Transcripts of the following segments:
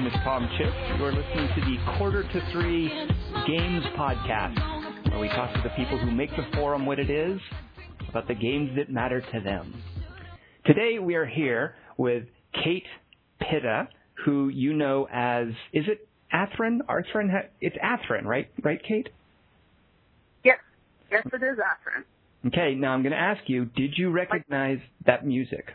name is Tom Chick. You are listening to the Quarter to Three Games Podcast, where we talk to the people who make the forum what it is about the games that matter to them. Today we are here with Kate Pitta, who you know as, is it Atherin? Arthrin? It's Atherin, right? Right, Kate? Yes, yes, it is Akron. Okay, now I'm going to ask you, did you recognize that music?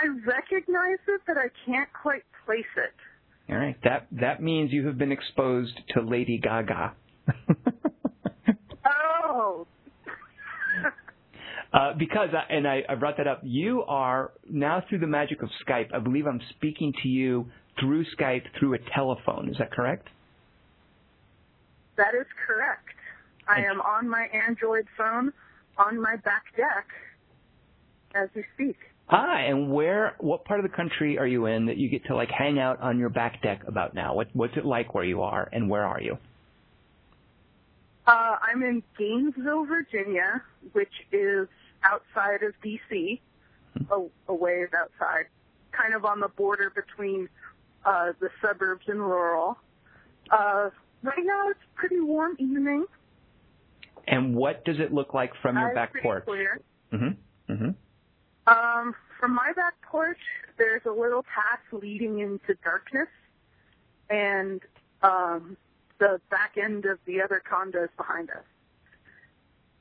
I recognize it, but I can't quite place it. All right, that that means you have been exposed to Lady Gaga. Oh, Uh, because, I, and I, I brought that up, you are now through the magic of Skype. I believe I'm speaking to you through Skype through a telephone. Is that correct? that is correct. I am on my Android phone on my back deck as we speak. Ah, and where? What part of the country are you in that you get to like hang out on your back deck about now? What What's it like where you are, and where are you? Uh, I'm in Gainesville, Virginia, which is outside of D.C., a, a ways outside, kind of on the border between uh, the suburbs and rural. Uh, right now, it's a pretty warm evening. And what does it look like from your back pretty porch? Clear. Mm-hmm. Mm-hmm. Um, from my back porch, there's a little path leading into darkness, and um, the back end of the other condos behind us.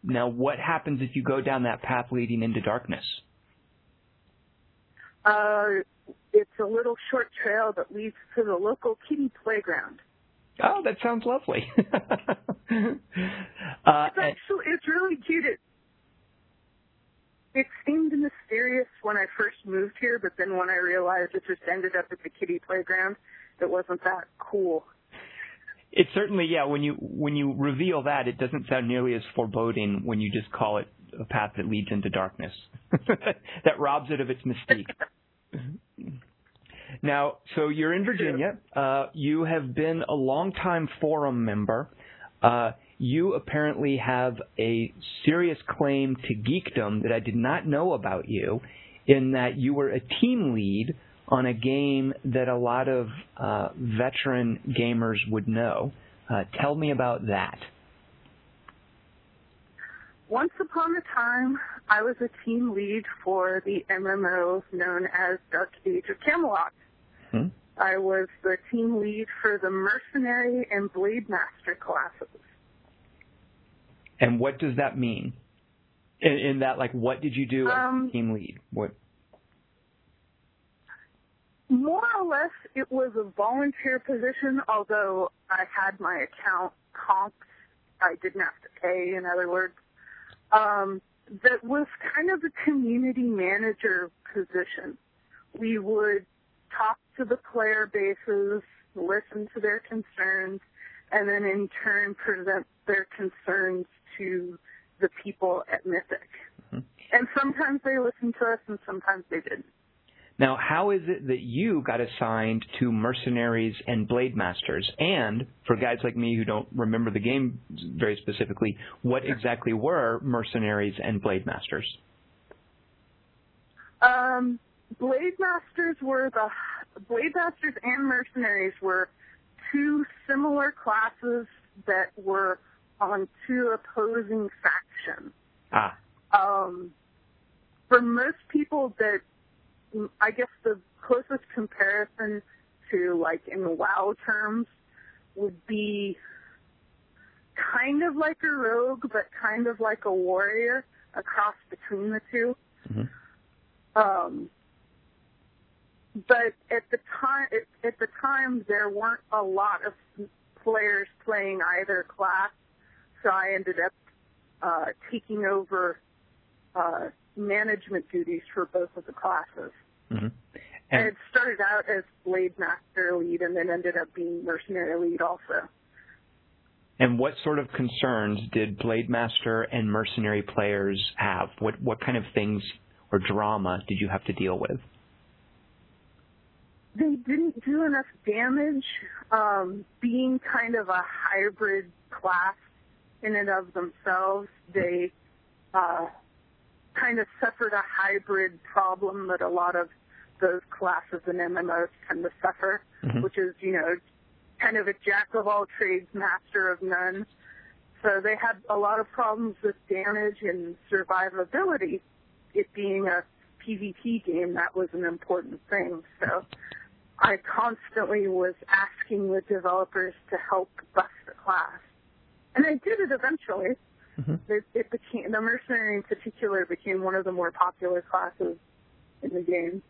Now, what happens if you go down that path leading into darkness? Uh, it's a little short trail that leads to the local kiddie playground. Oh, that sounds lovely. uh, It's actually it's really cute. It it seemed mysterious when I first moved here, but then when I realized it just ended up at the kiddie playground, it wasn't that cool. It certainly, yeah. When you when you reveal that, it doesn't sound nearly as foreboding when you just call it a path that leads into darkness. that robs it of its mystique. now, so you're in Virginia. Uh, you have been a longtime forum member. Uh, you apparently have a serious claim to geekdom that I did not know about you, in that you were a team lead on a game that a lot of uh, veteran gamers would know. Uh, tell me about that. Once upon a time, I was a team lead for the MMO known as Dark Age of Camelot. Hmm? I was the team lead for the Mercenary and Blade Master classes. And what does that mean? In, in that, like, what did you do as Um, team lead? What? More or less, it was a volunteer position, although I had my account comped. I didn't have to pay, in other words. Um, that was kind of a community manager position. We would talk to the player bases, listen to their concerns, and then in turn present their concerns to the people at Mythic. Mhm. And sometimes they listened to us and sometimes they didn't. Now, how is it that you got assigned to mercenaries and blade masters? And for guys like me who don't remember the game very specifically, what exactly were mercenaries and blade masters? Um, Blade Masters were the Blade Masters and Mercenaries were two similar classes that were on two opposing factions. Ah, Um, for most people, that I guess the closest comparison to like in WoW terms would be kind of like a rogue, but kind of like a warrior, a cross between the two. mhm. Um, but at the time, at, at the time, there weren't a lot of players playing either class, so I ended up uh, taking over uh, management duties for both of the classes. Mhm. I And had started out as Blade Master lead and then ended up being Mercenary lead also. and what sort of concerns did blade master and mercenary players have? What what kind of things or drama did you have to deal with? The they didn't do enough damage. Um, being kind of a hybrid class in and of themselves, they uh, kind of suffered a hybrid problem that a lot of those classes in MMOs tend to suffer, Mhm. which is, you know, kind of a jack of all trades, master of none. So they had a lot of problems with damage and survivability. It being a PvP game, that was an important thing. So I constantly was asking the developers to help bust the class. And I did it eventually. Mhm. It, it became, the mercenary in particular became one of the more popular classes in the game.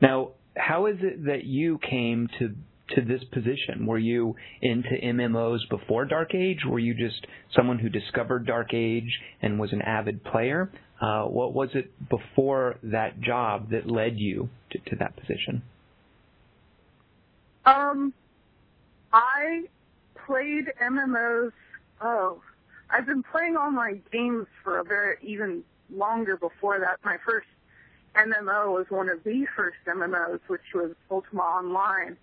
Now, how is it that you came to to this position? Were you into MMOs before Dark Age? Were you just someone who discovered Dark Age and was an avid player? Uh, what was it before that job that led you to, to that position? Um, I played MMOs. Oh, I've been playing online games for a very even longer before that. My first MMO was one of the first MMOs, which was Ultima Online.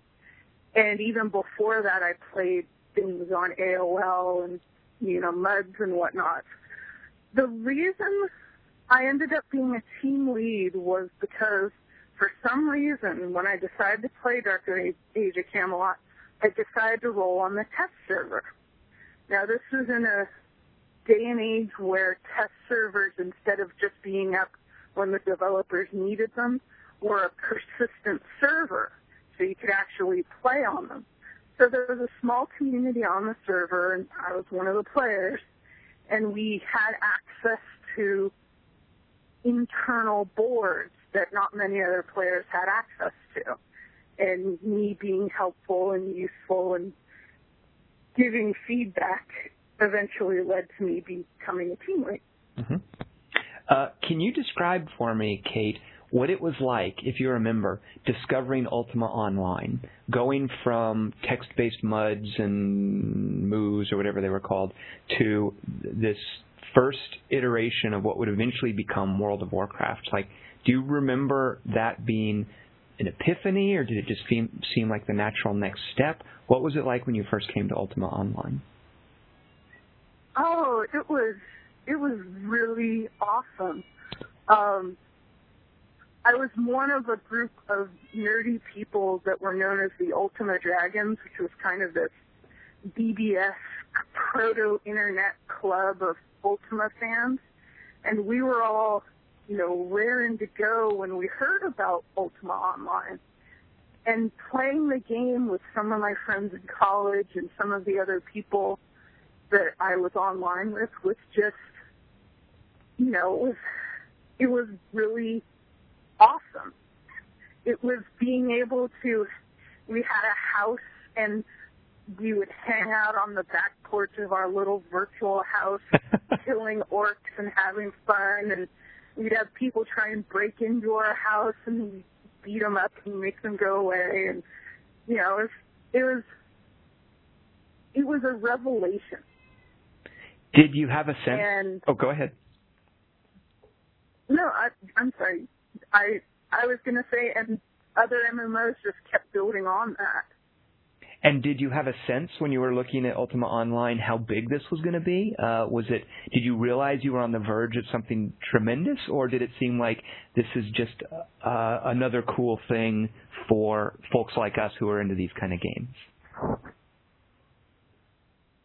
And even before that, I played things on AOL and you know MUDs and whatnot. The reason I ended up being a team lead was because for some reason, when I decided to play Dark Age of Camelot, I decided to roll on the test server. Now, this was in a day and age where test servers, instead of just being up when the developers needed them, were a persistent server, so you could actually play on them. So there was a small community on the server, and I was one of the players, and we had access to internal boards that not many other players had access to. And me being helpful and useful and giving feedback eventually led to me becoming a team lead. hmm Uh, can you describe for me, Kate, what it was like, if you remember, discovering Ultima Online, going from text-based MUDs and moos or whatever they were called to this first iteration of what would eventually become World of Warcraft? Like, do you remember that being an epiphany, or did it just seem seem like the natural next step? What was it like when you first came to Ultima Online? Oh, it was it was really awesome. Um, I was one of a group of nerdy people that were known as the Ultima Dragons, which was kind of this BBS proto internet club of Ultima fans, and we were all, you know, raring to go when we heard about Ultima Online. And playing the game with some of my friends in college and some of the other people that I was online with was just, you know, it was, it was really awesome. It was being able to, we had a house and we would hang out on the back porch of our little virtual house, killing orcs and having fun, and we'd have people try and break into our house and we'd beat them up and make them go away, and you know, it was, it was, it was a revelation. Did you have a sense? And oh, go ahead. no, I, I'm sorry. I I was gonna say, and other MMOs just kept building on that. And did you have a sense when you were looking at Ultima Online how big this was going to be? Uh, was it? Did you realize you were on the verge of something tremendous, or did it seem like this is just uh, another cool thing for folks like us who are into these kind of games?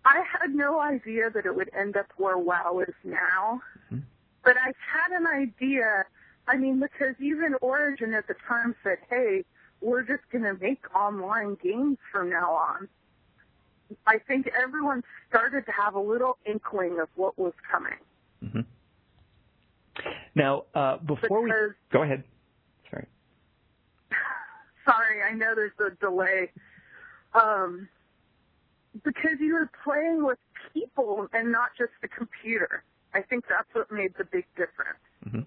I had no idea that it would end up where WoW is now, Mhm. but I had an idea. I mean, because even Origin at the time said, "Hey, we're just going to make online games from now on." I think everyone started to have a little inkling of what was coming. hmm Now, uh, before we go ahead, sorry. Sorry, I know there's a delay. Um, because you were playing with people and not just the computer. I think that's what made the big difference. hmm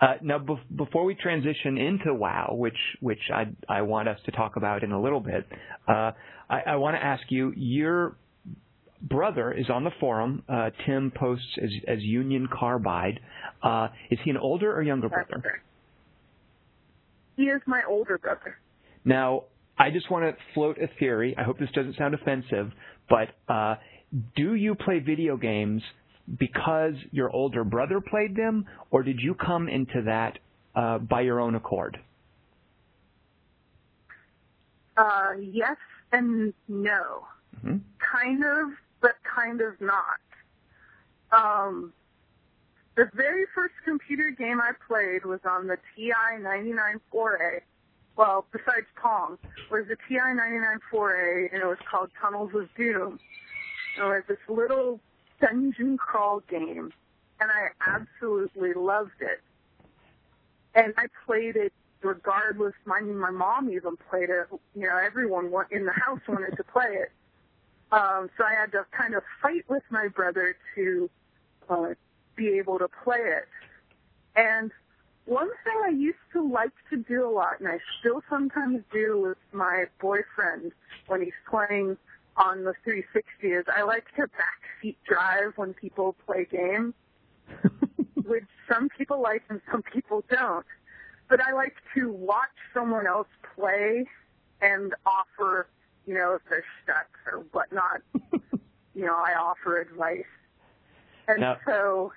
Uh, now, bef- before we transition into WoW, which which I I want us to talk about in a little bit, uh, I, I want to ask you. Your brother is on the forum. Uh, Tim posts as as Union Carbide. Uh, is he an older or younger brother? He is my older brother. Now, I just want to float a theory. I hope this doesn't sound offensive, but uh, do you play video games because your older brother played them, or did you come into that uh, by your own accord? Uh, yes and no. hmm Kind of, but kind of not. Um, the very first computer game I played was on the TI 99 4A. Well, besides Pong, was the TI 99 4A, and it was called Tunnels of Doom. It was this little dungeon crawl game, and I absolutely loved it. And I played it regardless. I mean, my mom even played it. You know, everyone in the house wanted to play it. Um, so I had to kind of fight with my brother to uh, be able to play it. And one thing I used to like to do a lot, and I still sometimes do with my boyfriend when he's playing on the 360, is I like to backseat drive when people play games, which some people like and some people don't. But I like to watch someone else play and offer, you know, if they're stuck or whatnot, you know, I offer advice. And Now- so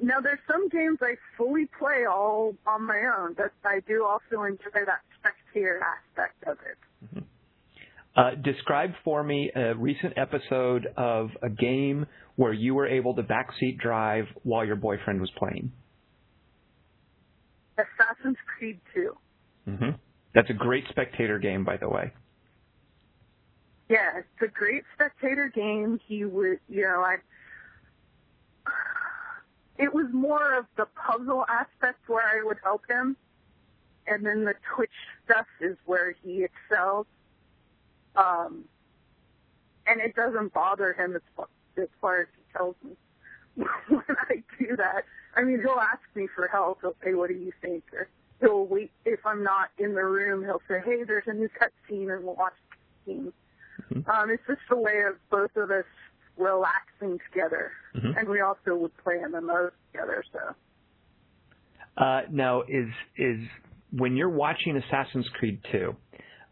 now there's some games I fully play all on my own, but I do also enjoy that spectator aspect of it. Uh, describe for me a recent episode of a game where you were able to backseat drive while your boyfriend was playing. Assassin's Creed 2. hmm That's a great spectator game, by the way. Yeah, it's a great spectator game. He would, you know, I. It was more of the puzzle aspect where I would help him, and then the Twitch stuff is where he excels. Um, and it doesn't bother him as far, as far as he tells me when I do that. I mean, he'll ask me for help. He'll say, "What do you think?" Or he'll wait if I'm not in the room. He'll say, "Hey, there's a new cutscene," and we'll watch the cutscene. Um, it's just a way of both of us relaxing together, Mhm. and we also would play MMOs together. So Uh, now, is is when you're watching Assassin's Creed 2,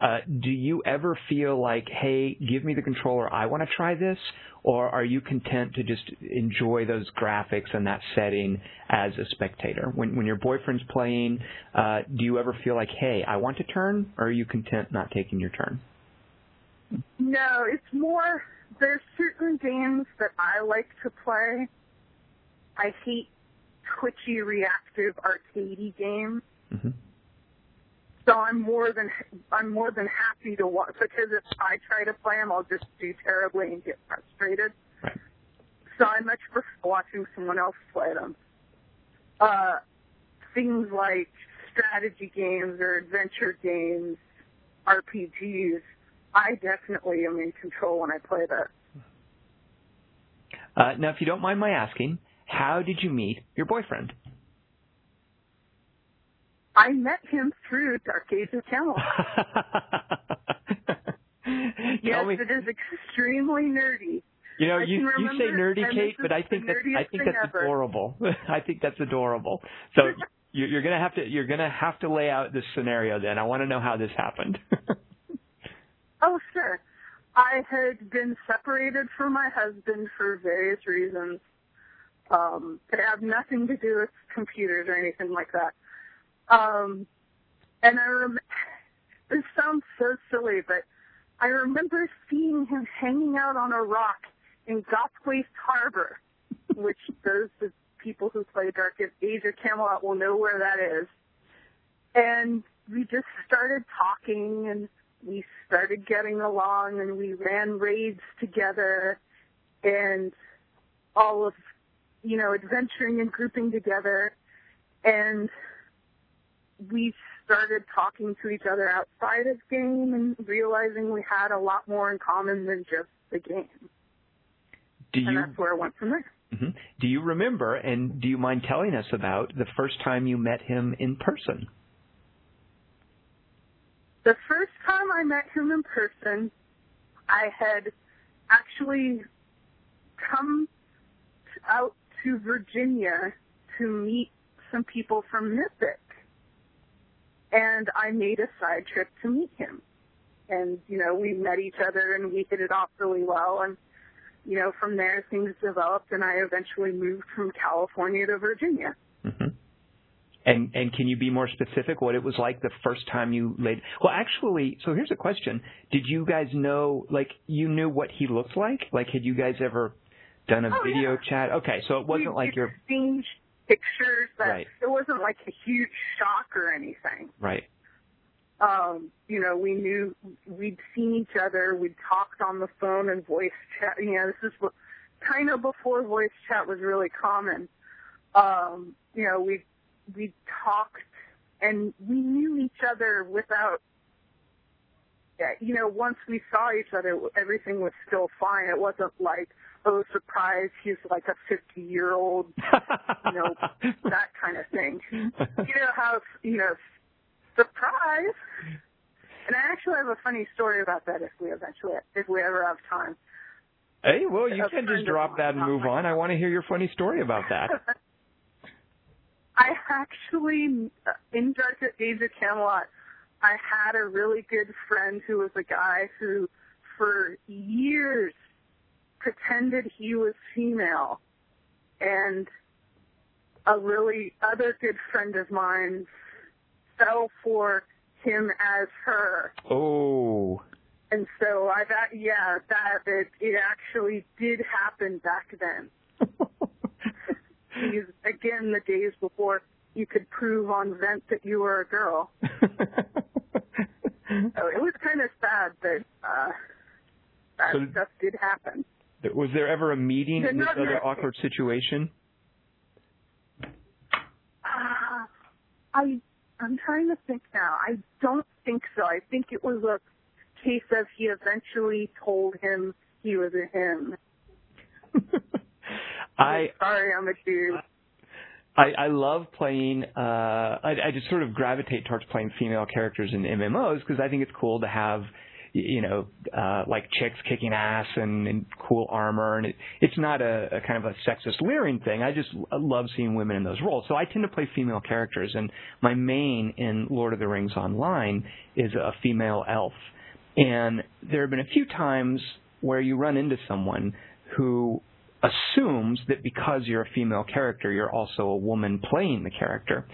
uh, do you ever feel like, hey, give me the controller, I want to try this, or are you content to just enjoy those graphics and that setting as a spectator? When when your boyfriend's playing, uh, do you ever feel like, hey, I want to turn, or are you content not taking your turn? no, it's more. There's certain games that I like to play. I hate twitchy, reactive, arcadey games. hmm So I'm more than I'm more than happy to watch because if I try to play them, I'll just do terribly and get frustrated. Right. So I much prefer watching someone else play them. Uh, things like strategy games or adventure games, RPGs. I definitely am in control when I play that. Uh, now, if you don't mind my asking, how did you meet your boyfriend? I met him through Dark Age of Camelot. Yes, me, it is extremely nerdy. You know, I you you say nerdy, Kate, but I think that's I think that's ever. adorable. I think that's adorable. So you- you're gonna have to you're gonna have to lay out this scenario. Then I want to know how this happened. Oh, sure. I had been separated from my husband for various reasons. Um, it had nothing to do with computers or anything like that. Um, and I rem- this sounds so silly, but I remember seeing him hanging out on a rock in Gothwaite Harbor, which those the people who play Dark Age of Camelot will know where that is. And we just started talking and we started getting along and we ran raids together and all of, you know, adventuring and grouping together. And we started talking to each other outside of game and realizing we had a lot more in common than just the game. do And you that's where I went from there. Mhm. do you remember and do you mind telling us about the first time you met him in person? The first time I met him in person, I had actually come out to Virginia to meet some people from Mythic. And I made a side trip to meet him. And, you know, we met each other and we hit it off really well. And, you know, from there things developed and I eventually moved from California to Virginia. hmm And and can you be more specific what it was like the first time you laid? Well, actually, so here's a question: Did you guys know, like, you knew what he looked like? Like, had you guys ever done a Oh, video yeah. chat? Okay, so it wasn't we like you're exchanged pictures that Right. it wasn't like a huge shock or anything. right. um, you know, we knew we'd seen each other, we'd talked on the phone and voice chat. You know, this is kind of before voice chat was really common. Um, you know, we we talked and we knew each other without. yeah, You know, once we saw each other, everything was still fine. It wasn't like, oh, surprise, he's like a 50 year old, you know, that kind of thing you know how you know surprise and i actually have a funny story about that if we eventually if we ever have time hey, well, you a can just drop that and move on. I want to hear your funny story about that. i actually uh, in dark age of camelot i had a really good friend who was a guy who for years pretended he was female and a really other good friend of mine fell for him as her. Oh. And so I've, a- yeah, that, it, it actually did happen back then. These, again, the days before you could prove on Vent that you were a girl. So it was kind of sad that, uh, that So- stuff did happen. Was there ever a meeting in this other awkward situation? Uh, I I'm trying to think now. I don't think so. I think it was a case of he eventually told him he was a him. I sorry, I'm a dude. I, I love playing. Uh, I, I just sort of gravitate towards playing female characters in MMOs because I think it's cool to have, you know, uh, like chicks kicking ass and, and cool armor, and it, it's not a, a kind of a sexist leering thing. I just love seeing women in those roles. So I tend to play female characters, and my main in Lord of the Rings Online is a female elf, and there have been a few times where you run into someone who assumes that because you're a female character, you're also a woman playing the character.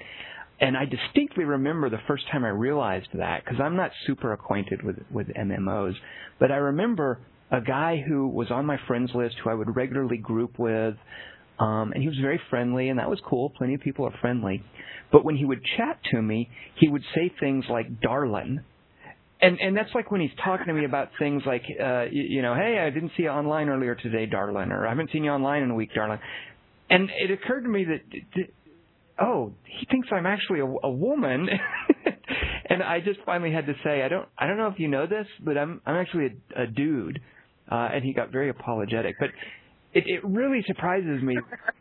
And I distinctly remember the first time I realized that because I'm not super acquainted with with MMOs, but I remember a guy who was on my friends list who I would regularly group with, um, and he was very friendly, and that was cool. Plenty of people are friendly, but when he would chat to me, he would say things like "darlin'," and and that's like when he's talking to me about things like uh you, you know hey i didn't see you online earlier today darling or i haven't seen you online in a week darling and it occurred to me that- oh he thinks i'm actually a, a woman and i just finally had to say i don't i don't know if you know this but i'm i'm actually a, a dude uh and he got very apologetic but it, it really surprises me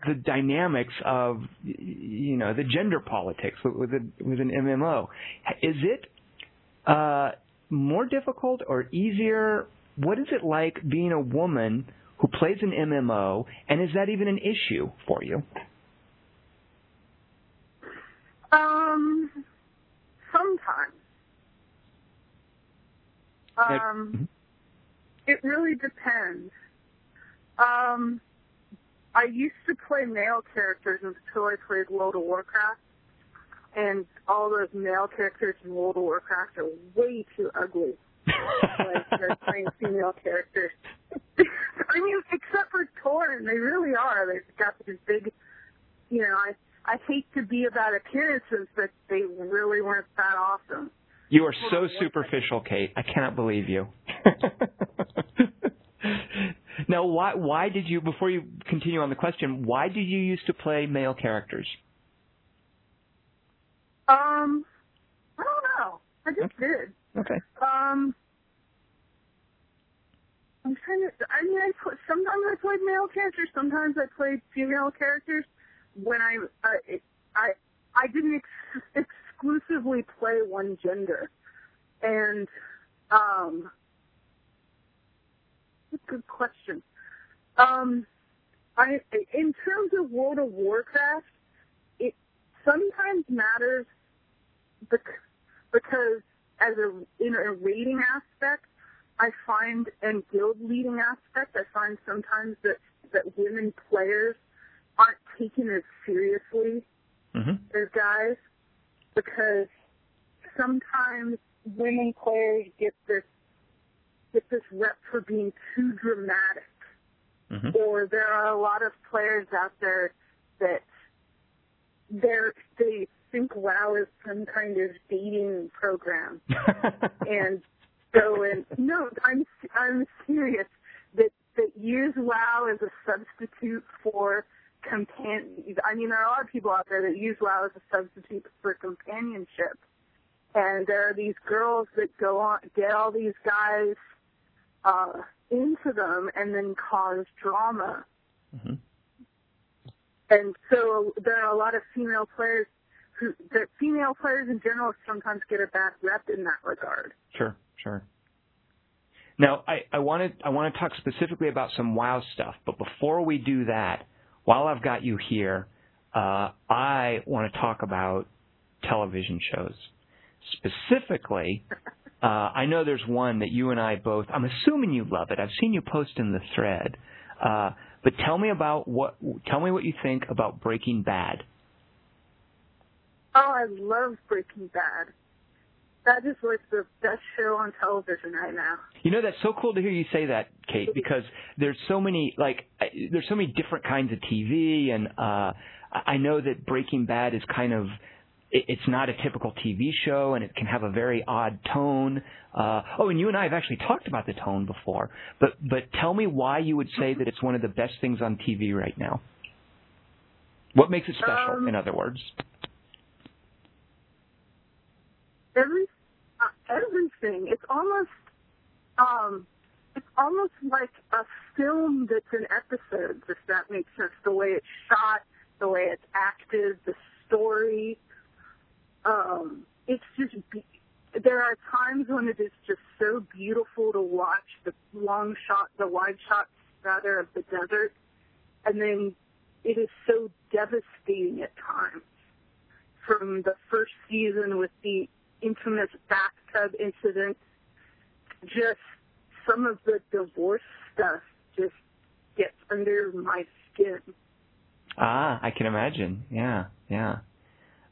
the dynamics of you know the gender politics with with, a, with an MMO. Is it uh, more difficult or easier? What is it like being a woman who plays an MMO, and is that even an issue for you? Um, sometimes. Um, it really depends. Um, I used to play male characters until I played World of Warcraft, and all those male characters in World of Warcraft are way too ugly. like they're playing female characters. I mean, except for Torn, they really are. They've got these big, you know. I I hate to be about appearances, but they really weren't that awesome. You are so superficial, Kate. I cannot believe you. now, why why did you before you continue on the question? Why did you used to play male characters? Um, I don't know. I just did. Okay. Um, I'm trying to. I mean, I put, sometimes I played male characters, sometimes I played female characters. When I, uh, it, I, I didn't ex- exclusively play one gender, and um, that's a good question. Um, I, in terms of World of Warcraft, it sometimes matters bec- because as a in a raiding aspect, I find and guild leading aspect, I find sometimes that that women players aren't taken as seriously hmm as guys because sometimes women players get this get this rep for being too dramatic. Hmm or there are a lot of players out there that they're they think WoW is some kind of dating program, and so and no, I'm I'm serious that that use WoW as a substitute for companion. I mean, there are a lot of people out there that use WoW as a substitute for companionship, and there are these girls that go on get all these guys uh, into them and then cause drama. hmm And so there are a lot of female players who, that female players in general sometimes get a bad rep in that regard. Sure, sure. Now, I, I want to I want to talk specifically about some WoW stuff, but before we do that, while I've got you here, uh, I want to talk about television shows. Specifically, uh, I know there's one that you and I both. I'm assuming you love it. I've seen you post in the thread. Uh, but tell me about what. Tell me what you think about Breaking Bad. Oh, I love Breaking Bad. That is like the best show on television right now. You know that's so cool to hear you say that, Kate, because there's so many like there's so many different kinds of TV, and uh, I know that Breaking Bad is kind of it's not a typical TV show, and it can have a very odd tone. Uh, oh, and you and I have actually talked about the tone before, but but tell me why you would say that it's one of the best things on TV right now. What makes it special? Um, in other words, Every everything. It's almost um, it's almost like a film that's an episode. If that makes sense. The way it's shot, the way it's acted, the story. Um, it's just. Be- there are times when it is just so beautiful to watch the long shot, the wide shots rather of the desert, and then it is so devastating at times. From the first season with the infamous bathtub incident, just some of the divorce stuff just gets under my skin. Ah, I can imagine. Yeah, yeah.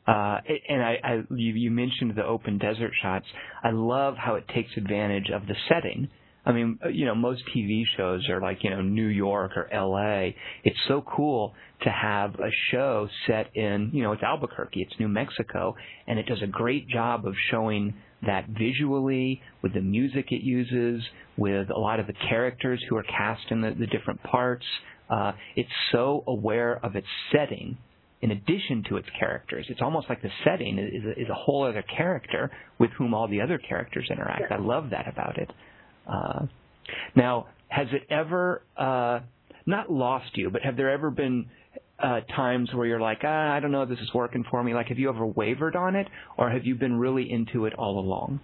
Uh, and I, I you, you mentioned the open desert shots. I love how it takes advantage of the setting. I mean, you know, most TV shows are like, you know, New York or LA. It's so cool to have a show set in, you know, it's Albuquerque, it's New Mexico, and it does a great job of showing that visually with the music it uses, with a lot of the characters who are cast in the, the different parts. Uh, it's so aware of its setting in addition to its characters. It's almost like the setting is, is, a, is a whole other character with whom all the other characters interact. I love that about it. Uh, now, has it ever uh, not lost you, but have there ever been uh, times where you're like, ah, I don't know this is working for me? Like, have you ever wavered on it, or have you been really into it all along?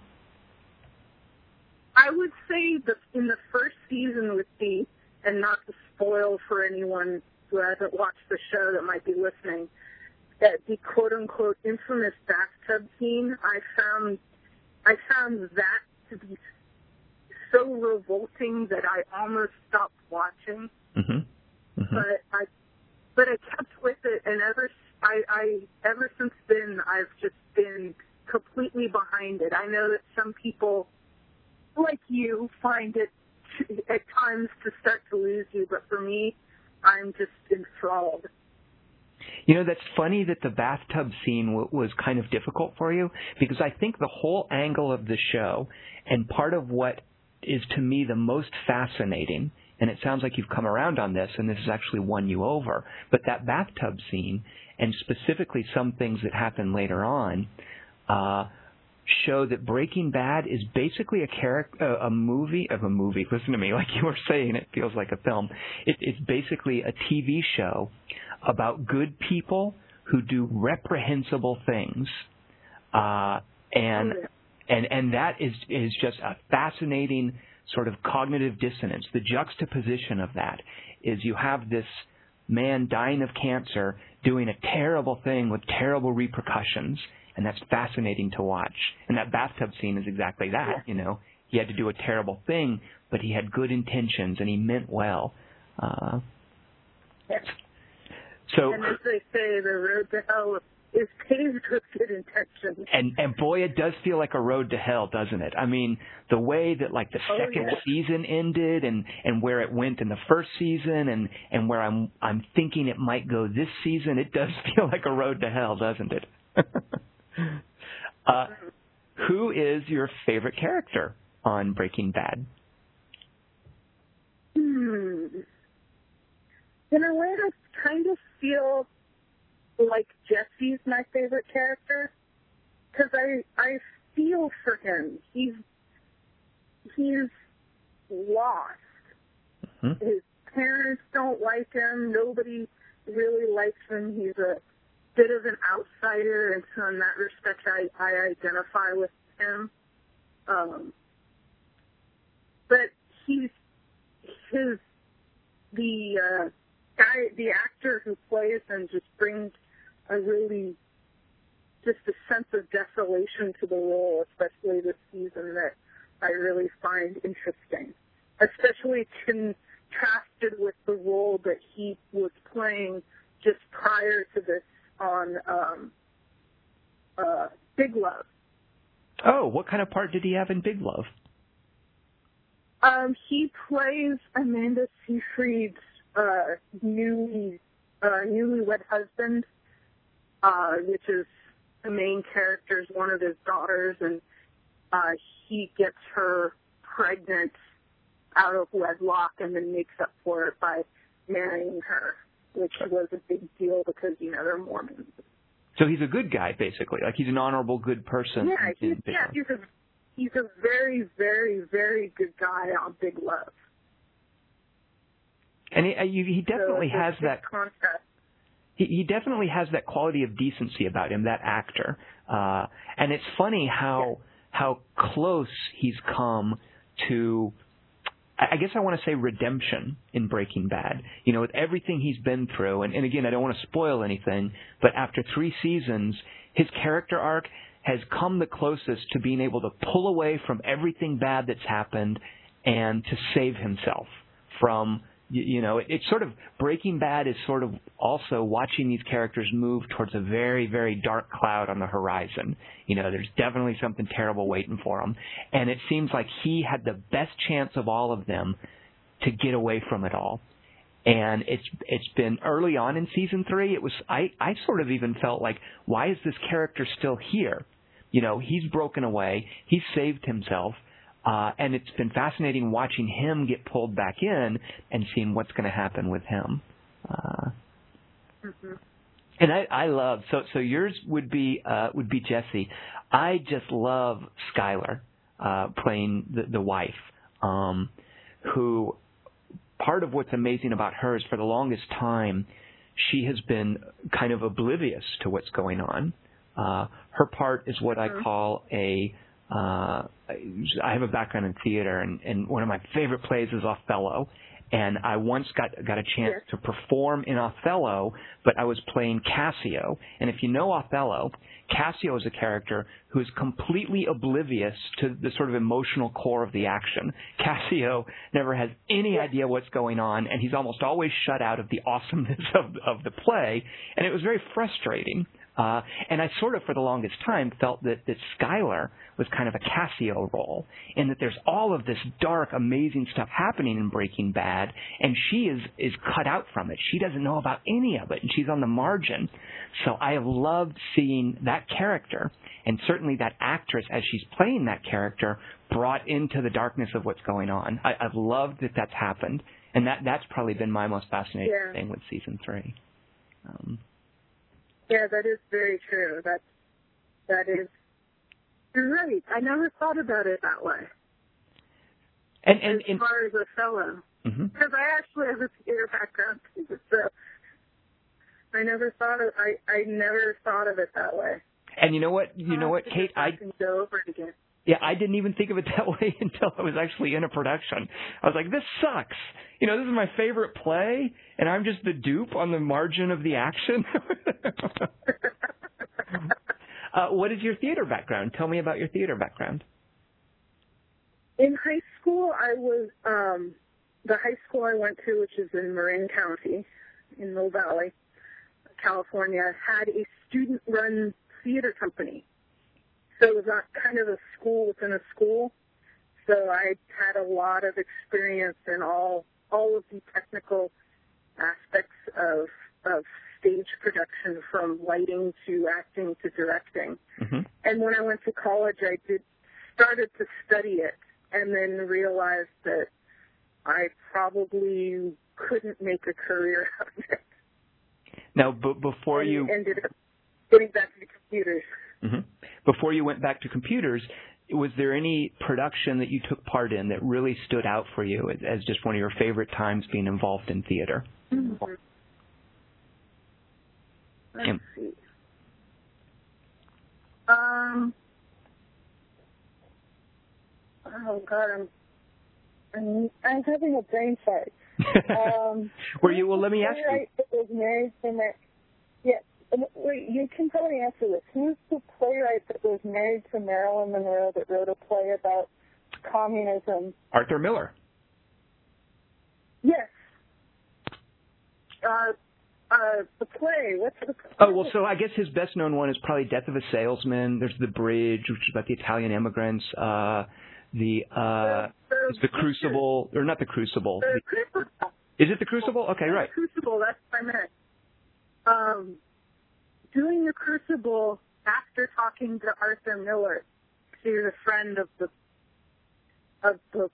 I would say that in the first season with the, and not to spoil for anyone who hasn't watched the show that might be listening, that the quote unquote infamous bathtub scene, I found, I found that to be so revolting that I almost stopped watching. Mm-hmm. mm-hmm. But I, but I kept with it, and ever, I, I, ever since then, I've just been completely behind it. I know that some people like you find it at times to start to lose you, but for me, I'm just enthralled. You know, that's funny that the bathtub scene w- was kind of difficult for you because I think the whole angle of the show and part of what is to me the most fascinating, and it sounds like you've come around on this and this has actually won you over, but that bathtub scene and specifically some things that happen later on, uh, show that Breaking Bad is basically a character, a movie of a movie. Listen to me, like you were saying, it feels like a film. It, it's basically a TV show about good people who do reprehensible things, uh, and and and that is is just a fascinating sort of cognitive dissonance. The juxtaposition of that is you have this man dying of cancer doing a terrible thing with terrible repercussions and that's fascinating to watch. And that bathtub scene is exactly that. Yeah. You know, he had to do a terrible thing, but he had good intentions and he meant well. Uh, Yeah. so And as they say, the road to hell is paved with. And and boy, it does feel like a road to hell, doesn't it? I mean, the way that like the Oh, second yeah. season ended, and and where it went in the first season, and and where I'm I'm thinking it might go this season, it does feel like a road to hell, doesn't it? uh, who is your favorite character on Breaking Bad? Hmm. In a way, I kind of feel like Jesse's my favorite character because I I feel for him. He's he's lost. Hmm? His parents don't like him. Nobody really likes him. He's a bit of an outsider, and so in that respect, I I identify with him. Um, but he's his the uh, guy, the actor who plays him, just brings a really just a sense of desolation to the role, especially this season that I really find interesting, especially contrasted with the role that he was playing just prior to this on um, uh, Big Love. Oh, what kind of part did he have in Big Love? Um, he plays Amanda Seyfried's uh, newly uh, newlywed husband, uh, which is the main character's one of his daughters, and uh, he gets her pregnant out of wedlock and then makes up for it by marrying her, which was a big deal because you know they're Mormons. So he's a good guy, basically. Like he's an honorable, good person. Yeah, he's yeah he's a he's a very very very good guy on Big Love. and he, uh, he definitely so has that contrast. He, he definitely has that quality of decency about him, that actor. Uh, and it's funny how how close he's come to. I guess I want to say redemption in Breaking Bad. You know, with everything he's been through, and, and again, I don't want to spoil anything, but after three seasons, his character arc has come the closest to being able to pull away from everything bad that's happened and to save himself from you, you know, it, it's sort of Breaking Bad is sort of also watching these characters move towards a very, very dark cloud on the horizon. You know, there's definitely something terrible waiting for them, and it seems like he had the best chance of all of them to get away from it all. And it's it's been early on in season three. It was I I sort of even felt like why is this character still here? You know, he's broken away. He's saved himself. Uh, and it's been fascinating watching him get pulled back in and seeing what's going to happen with him. Uh, hmm and I, I love so so yours would be uh, would be Jesse. I just love Skylar uh, playing the, the wife, um, who part of what's amazing about her is for the longest time she has been kind of oblivious to what's going on. Uh, her part is what I Mhm. call a uh, I have a background in theater, and, and one of my favorite plays is Othello. And I once got got a chance Yes. to perform in Othello, but I was playing Cassio. And if you know Othello, Cassio is a character who is completely oblivious to the sort of emotional core of the action. Cassio never has any idea what's going on, and he's almost always shut out of the awesomeness of of the play. And it was very frustrating. Uh, and I sort of, for the longest time, felt that, that Skylar was kind of a Cassio role, in that there's all of this dark, amazing stuff happening in Breaking Bad, and she is is cut out from it. She doesn't know about any of it, and she's on the margin. So I have loved seeing that character, and certainly that actress as she's playing that character, brought into the darkness of what's going on. I, I've loved that that's happened, and that that's probably been my most fascinating Yeah. thing with season three. Um, Yeah, that is very true. That that is you're right. I never thought about it that way. and and, as and far as a fellow, mhm. because I actually have a theater background so I never thought of I I never thought of it that way. And you know what? You know what, I'll have to Kate? I and go over it again. yeah, I didn't even think of it that way until I was actually in a production. I was like, this sucks. You know, this is my favorite play, and I'm just the dupe on the margin of the action. Uh, what is your theater background? Tell me about your theater background. In high school, I was um, the high school I went to, which is in Marin County, in Mill Valley, California, had a student-run theater company. So it was kind of a school within a school. So I had a lot of experience in all all of the technical aspects of of stage production, from lighting to acting to directing. Mm-hmm. And when I went to college, I did started to study it, and then realized that I probably couldn't make a career out of it. Now, b- before and you ended up getting back to the computers. hmm before you went back to computers, was there any production that you took part in that really stood out for you as, as just one of your favorite times being involved in theater? Mm-hmm. Let's see. Um. Oh God, I'm. I'm, I'm having a brain fart. Um, Were you? Well, let me ask you. that was married to um, Wait, you can probably answer this. Who's the playwright that was married to Marilyn Monroe that wrote a play about communism? Arthur Miller. Yes. Uh, uh, the play. What's the? Oh well, so I guess his best known one is probably Death of a Salesman. There's The Bridge, which is about the Italian immigrants. Uh, the uh, the, it's the Crucible, or not the Crucible. The Crucible. Is it the Crucible? Okay, right. Crucible. That's what I meant. Um, doing the Crucible after talking to Arthur Miller, who's a friend of the of the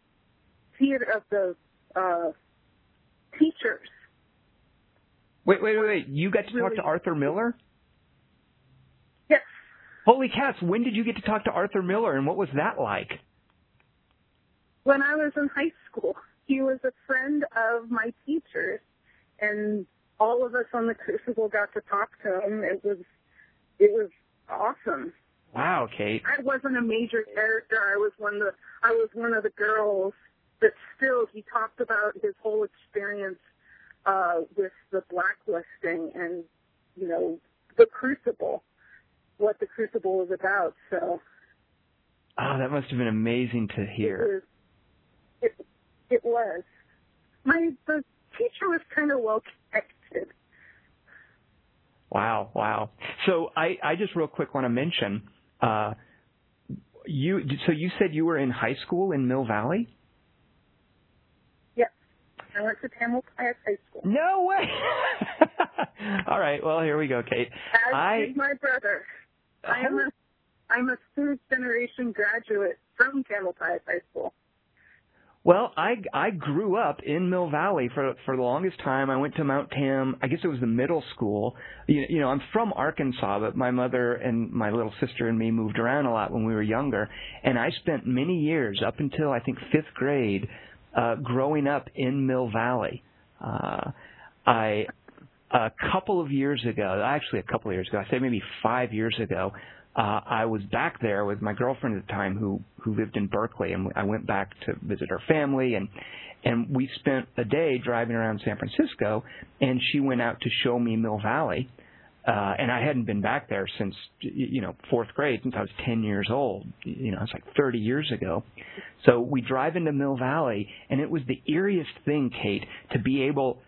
theater of the uh, teachers. Wait, wait, wait, wait. You got to talk to Arthur Miller? Yes. Holy cats! When did you get to talk to Arthur Miller, and what was that like? When I was in high school, he was a friend of my teachers, and all of us on the Crucible got to talk to him. It was it was awesome. Wow, Kate. I wasn't a major character. I was one of the I was one of the girls, but still, he talked about his whole experience uh, with the blacklisting and you know the Crucible, what the Crucible was about. So Oh, that must have been amazing to it hear. was it it was my the teacher was kind of well connected. Wow, wow. So I, I just real quick want to mention, uh, you. So you said you were in high school in Mill Valley? Yes, I went to Tamil Pius High School. No way. All right. Well, here we go, Kate. As I- my brother. I am a I'm a third generation graduate from Tamalpais High School. Well, I I grew up in Mill Valley for for the longest time. I went to Mount Tam. I guess it was the middle school. You, you know, I'm from Arkansas, but my mother and my little sister and me moved around a lot when we were younger, and I spent many years up until I think fifth grade, uh, growing up in Mill Valley. Uh, I a couple of years ago, actually a couple of years ago, I say maybe five years ago, uh, I was back there with my girlfriend at the time who who lived in Berkeley, and I went back to visit her family, and and we spent a day driving around San Francisco, and she went out to show me Mill Valley, uh, and I hadn't been back there since you know fourth grade, since I was ten years old. You know, it's like thirty years ago. So we drive into Mill Valley, and it was the eeriest thing, Kate, to be able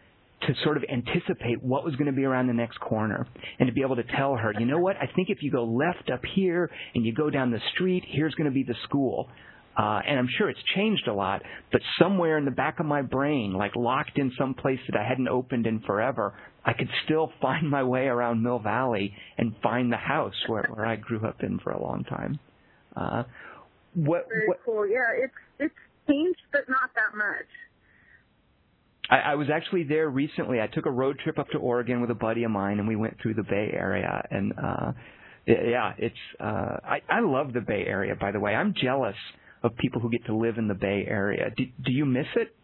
to sort of anticipate what was going to be around the next corner and to be able to tell her, you know what, I think if you go left up here and you go down the street, here's going to be the school. Uh, and I'm sure it's changed a lot, but somewhere in the back of my brain, like locked in some place that I hadn't opened in forever, I could still find my way around Mill Valley and find the house where, where I grew up in for a long time. Uh, what, Very what, cool. Yeah, it's it's changed, but not that much. I, I was actually there recently. I took a road trip up to Oregon with a buddy of mine, and we went through the Bay Area. And uh, yeah, it's uh, I, I love the Bay Area. By the way, I'm jealous of people who get to live in the Bay Area. Do, do you miss it?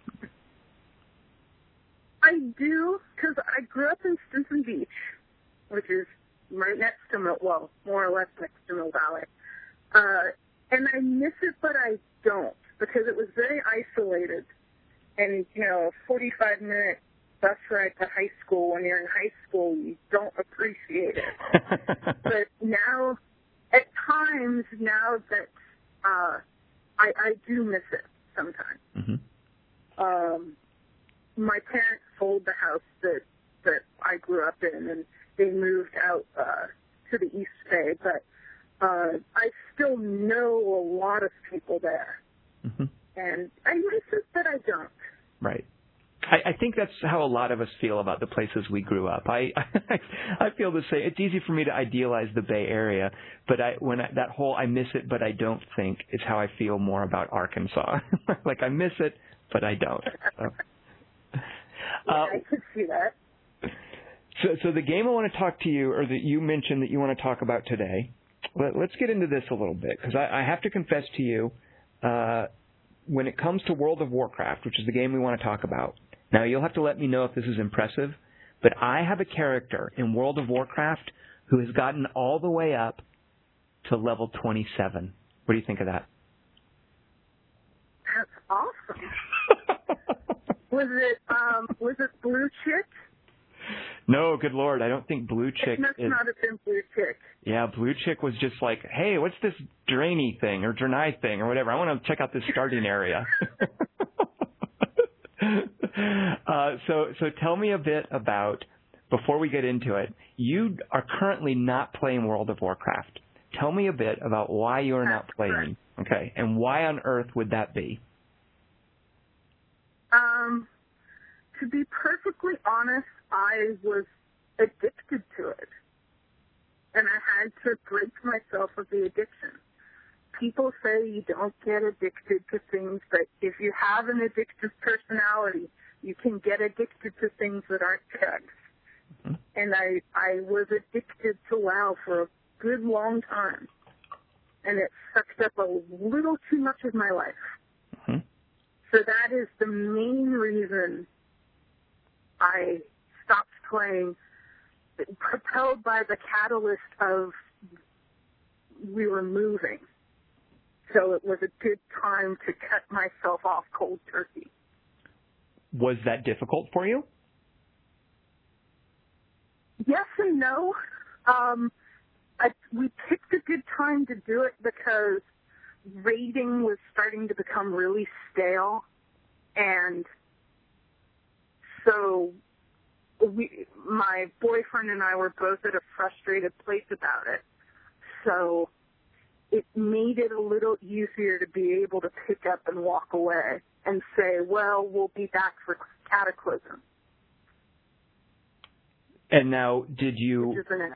I do because I grew up in Stinson Beach, which is right next to Mill, well, more or less next to Mill Valley. Uh, and I miss it, but I don't because it was very isolated. And you know, a 45 minute bus ride to high school when you're in high school, you don't appreciate it. but now at times now that uh, I, I do miss it sometimes. hmm Um, my parents sold the house that that I grew up in, and they moved out uh, to the East Bay. But uh, I still know a lot of people there, hmm and I miss it, but I don't. Right. I, I think that's how a lot of us feel about the places we grew up. I I I feel the same. It's easy for me to idealize the Bay Area, but I when I, that whole I miss it but I don't think is how I feel more about Arkansas. like I miss it but I don't. So. Yeah, Uh, I could see that. so, so the game I want to talk to you, or that you mentioned that you want to talk about today, let, let's get into this a little bit because I, I have to confess to you, uh, when it comes to World of Warcraft, which is the game we want to talk about. Now you'll have to let me know if this is impressive, but I have a character in World of Warcraft who has gotten all the way up to level 27. What do you think of that? That's awesome. Was it um was it Blue Chick? No, good lord, I don't think Blue Chick it must is. not have been Blue Chick. Yeah, Blue Chick was just like, hey, what's this Drainy thing or Draenei thing or whatever? I want to check out this starting area. uh, so, so tell me a bit about before we get into it. You are currently not playing World of Warcraft. Tell me a bit about why you are not playing. Okay, and why on earth would that be? Um, to be perfectly honest, I was addicted to it. And I had to break myself of the addiction. People say you don't get addicted to things, but if you have an addictive personality, you can get addicted to things that aren't drugs. Mhm. And I, I was addicted to WoW for a good long time. And it sucked up a little too much of my life. hmm So that is the main reason I stopped playing, propelled by the catalyst of we were moving. So it was a good time to cut myself off cold turkey. Was that difficult for you? Yes and no. Um, I, we picked a good time to do it because raiding was starting to become really stale, and so we, my boyfriend and I were both at a frustrated place about it. So it made it a little easier to be able to pick up and walk away and say, well, we'll be back for Cataclysm, And now, did you? which is an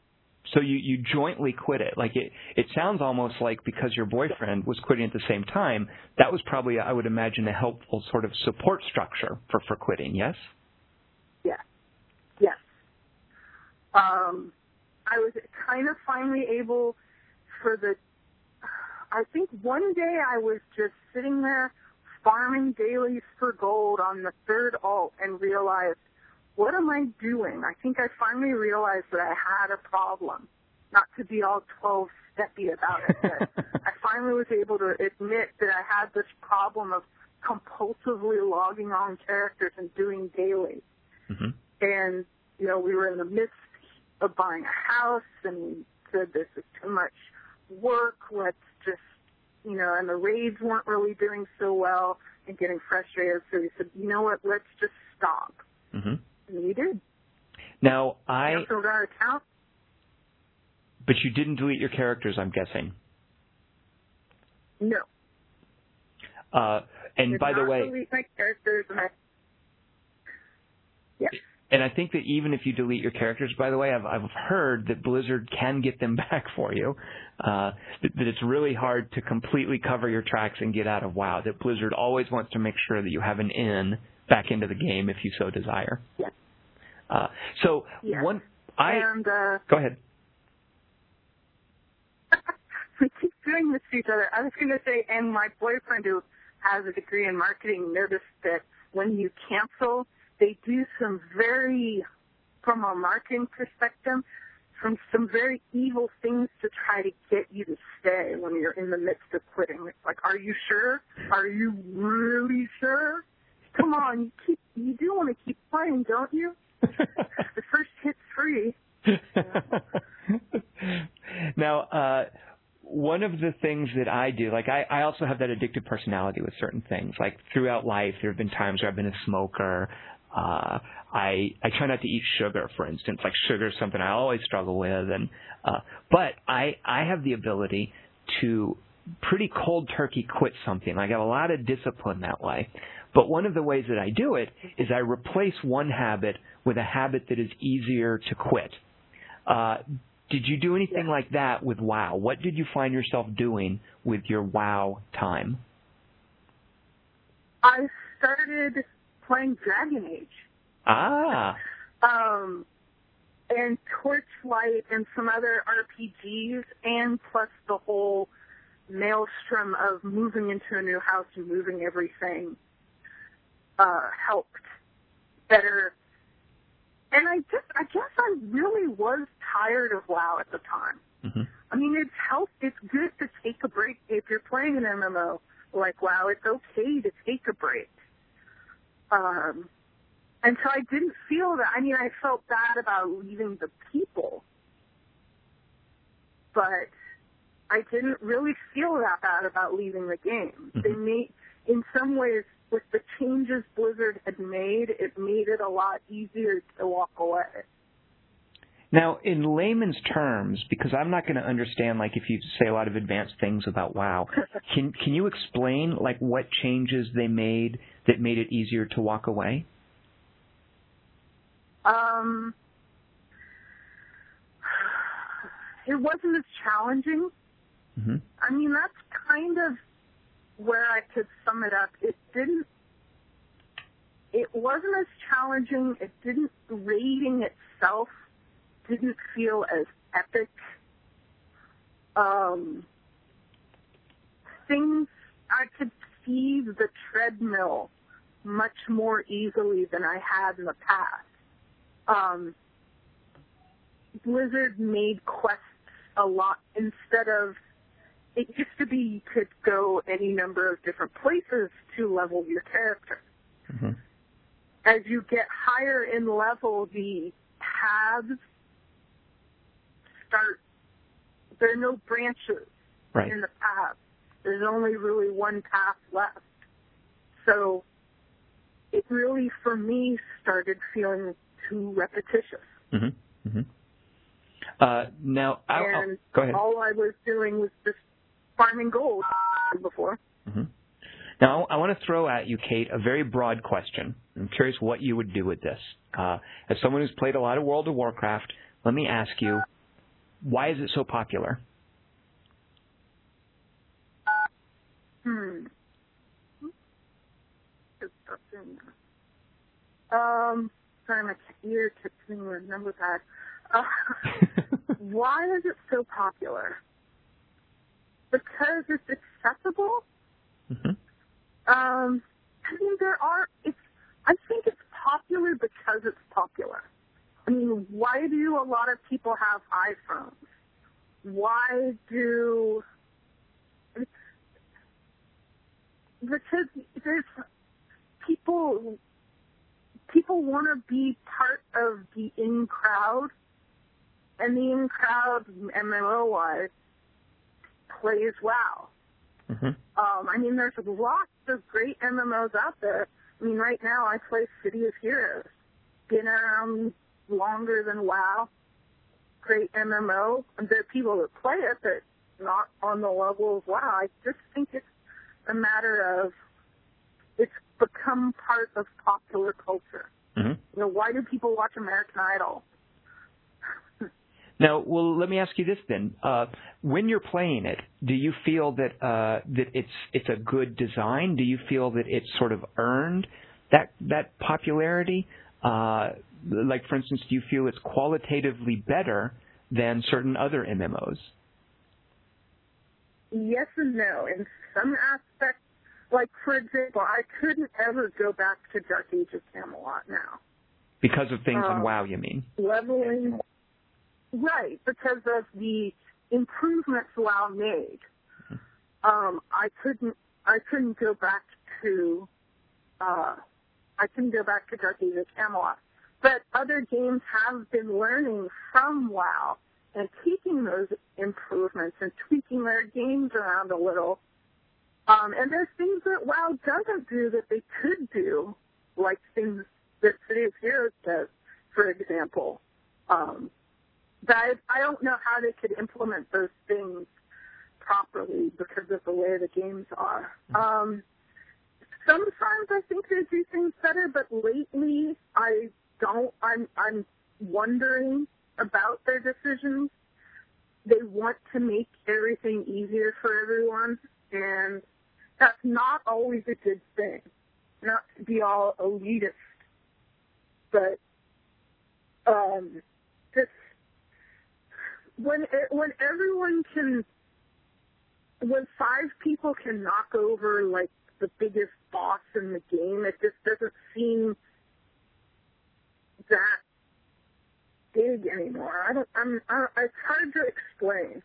So you, you jointly quit it. Like it, it sounds almost like because your boyfriend was quitting at the same time, that was probably, I would imagine, a helpful sort of support structure for, for quitting? Yes. Yes. Um, I was kind of finally able for the, I think one day I was just sitting there farming dailies for gold on the third alt and realized, what am I doing? I think I finally realized that I had a problem. Not to be all 12 steppy about it, but I finally was able to admit that I had this problem of compulsively logging on characters and doing dailies hmm and you know we were in the midst of buying a house. And we said this is too much work. Let's just you know and the raids weren't really doing so well and getting frustrated. So we said you know what? Let's just stop. Hmm and we did. Now, I, canceled our account but you didn't delete your characters, I'm guessing. no. Uh, and by the way, delete my characters and I and I think that even if you delete your characters, by the way, I've, I've heard that Blizzard can get them back for you. Uh, that, that it's really hard to completely cover your tracks and get out of WoW. That Blizzard always wants to make sure that you have an in back into the game if you so desire. Yes. Uh, so Yes. one, I and uh go ahead. we keep doing this to each other. I was going to say, and my boyfriend who has a degree in marketing noticed that when you cancel, they do some very, from a marketing perspective, from some very evil things to try to get you to stay when you're in the midst of quitting. It's like, are you sure? Are you really sure? Come on, you keep, you do want to keep playing, don't you? The first hit's free. now, uh, one of the things that I do, like I, I also have that addictive personality with certain things. Like throughout life, there have been times where I've been a smoker. Uh, I I try not to eat sugar, for instance. Like sugar is something I always struggle with, and uh, but I I have the ability to pretty cold turkey quit something. I got a lot of discipline that way. But one of the ways that I do it is I replace one habit with a habit that is easier to quit. Uh, did you do anything like that with WoW? What did you find yourself doing with your WoW time? I started playing Dragon Age. Ah, um, and Torchlight and some other RPGs, and plus the whole maelstrom of moving into a new house and moving everything uh, helped better. And I just, I guess I really was tired of WoW at the time. hmm I mean, it's help. It's good to take a break if you're playing an MMO like WoW. It's okay to take a break. Um, and so I didn't feel that. I mean, I felt bad about leaving the people, but I didn't really feel that bad about leaving the game. They Mhm. made, in some ways, with the changes Blizzard had made, it made it a lot easier to walk away. Now, in layman's terms, because I'm not going to understand, like if you say a lot of advanced things about WoW, can can you explain like what changes they made that made it easier to walk away? Um, it wasn't as challenging. hmm I mean, that's kind of where I could sum it up. It didn't. It wasn't as challenging. It didn't. Raiding itself didn't feel as epic. Um, things I could see the treadmill much more easily than I had in the past. Um, Blizzard made quests a lot instead of it used to be you could go any number of different places to level your character. hmm As you get higher in level, the paths start. There are no branches Right. in the path. There's only really one path left. So it really, for me, started feeling too repetitious. hmm hmm Uh, now, I'll, I'll- go ahead. all I was doing was just farming gold before. hmm Now, I want to throw at you, Kate, a very broad question. I'm curious what you would do with this. Uh, as someone who's played a lot of World of Warcraft, let me ask you, why is it so popular? Hmm. Um, sorry, my ear kept me remember that. Uh, why is it so popular? Because it's accessible. hmm Um, I mean, there are. It's. I think it's popular because it's popular. I mean, why do a lot of people have iPhones? Why do? Because there's people. People want to be part of the in crowd, and the in crowd, MMO wise, plays WoW. hmm Um, I mean, there's lots of great MMOs out there. I mean, right now I play City of Heroes. Been around longer than WoW. Great MMO. There are people that play it that not on the level of WoW. I just think it's a matter of it's become part of popular culture. hmm You know, why do people watch American Idol? Now, well, let me ask you this then: uh, when you're playing it, do you feel that uh, that it's it's a good design? Do you feel that it's sort of earned that that popularity? Uh, like, for instance, do you feel it's qualitatively better than certain other MMOs? Yes and no. In some aspects, like for example, I couldn't ever go back to Dark Age of Camelot now. Because of things on Um, WoW, you mean? Leveling, right? Because of the improvements WoW made. Um, I couldn't. I couldn't go back to. Uh, I couldn't go back to Dark Age of Camelot. But other games have been learning from WoW and taking those improvements and tweaking their games around a little. Um, and there's things that WoW doesn't do that they could do, like things that City of Heroes does, for example. Um, that I, I don't know how they could implement those things properly because of the way the games are. Um, sometimes I think they do things better, but lately I don't. I'm I'm wondering about their decisions. They want to make everything easier for everyone, and that's not always a good thing. Not to be all elitist, but um, just when when everyone can, when five people can knock over like the biggest boss in the game, it just doesn't seem that big anymore. I don't. I'm. I, it's hard to explain.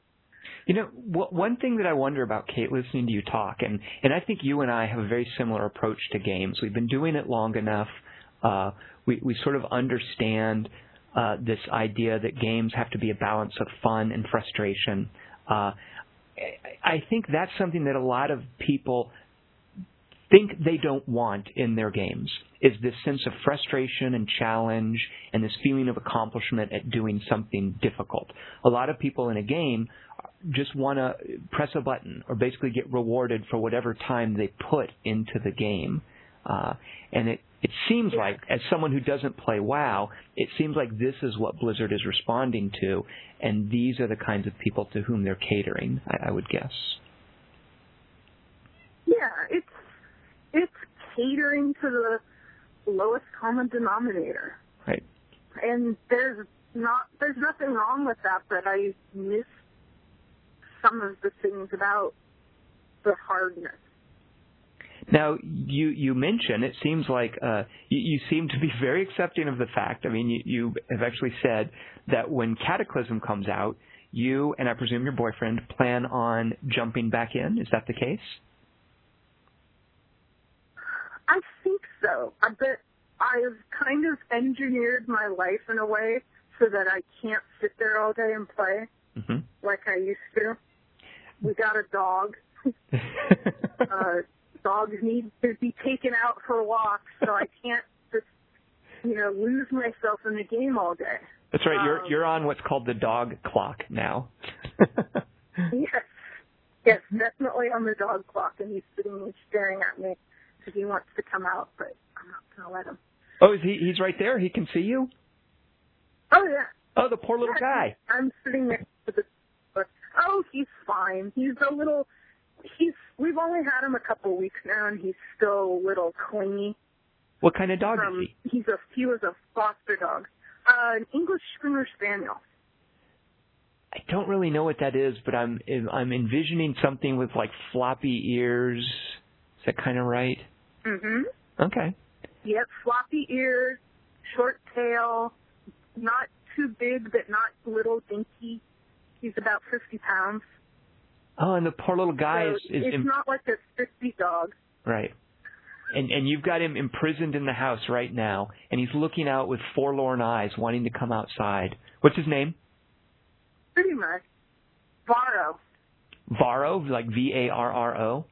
You know, one thing that I wonder about, Kate, listening to you talk, and and I think you and I have a very similar approach to games. We've been doing it long enough. Uh, we we sort of understand uh, this idea that games have to be a balance of fun and frustration. Uh, I think that's something that a lot of people think they don't want in their games is this sense of frustration and challenge and this feeling of accomplishment at doing something difficult. A lot of people in a game just want to press a button or basically get rewarded for whatever time they put into the game. Uh, and it, it seems like, as someone who doesn't play WoW, it seems like this is what Blizzard is responding to, and these are the kinds of people to whom they're catering, I, I would guess. Yeah, it's it's catering to the lowest common denominator. Right. And there's not there's nothing wrong with that, but I miss some of the things about the hardness. Now, you you mention it seems like uh, you, you seem to be very accepting of the fact. I mean, you, you have actually said that when Cataclysm comes out, you and I presume your boyfriend plan on jumping back in. Is that the case? I think so. I bet I've kind of engineered my life in a way so that I can't sit there all day and play hmm like I used to. We got a dog. uh, dogs need to be taken out for walks, so I can't just, you know, lose myself in the game all day. That's right. You're Um, you're on what's called the dog clock now. Yes, yes, definitely on the dog clock, and he's sitting and staring at me because he wants to come out, but I'm not gonna let him. oh, is he? He's right there. He can see you. Oh yeah, Oh, the poor little guy. I'm sitting next to the. But, oh, he's fine. He's a little. He's. We've only had him a couple weeks now, and he's still a little clingy. What kind of dog From is he? he's a he was a foster dog, uh, an English Springer Spaniel. I don't really know what that is, but I'm I'm envisioning something with like floppy ears. Is that kind of right? Mm-hmm. Okay. Yep, floppy ears, short tail, not too big but not little dinky. He's about 50 pounds. Oh, and the poor little guy so is is it's im- not like a 50 dog. right. And and you've got him imprisoned in the house right now, and he's looking out with forlorn eyes, wanting to come outside. What's his name? Pretty much. Varro. Varro, like V A R R O.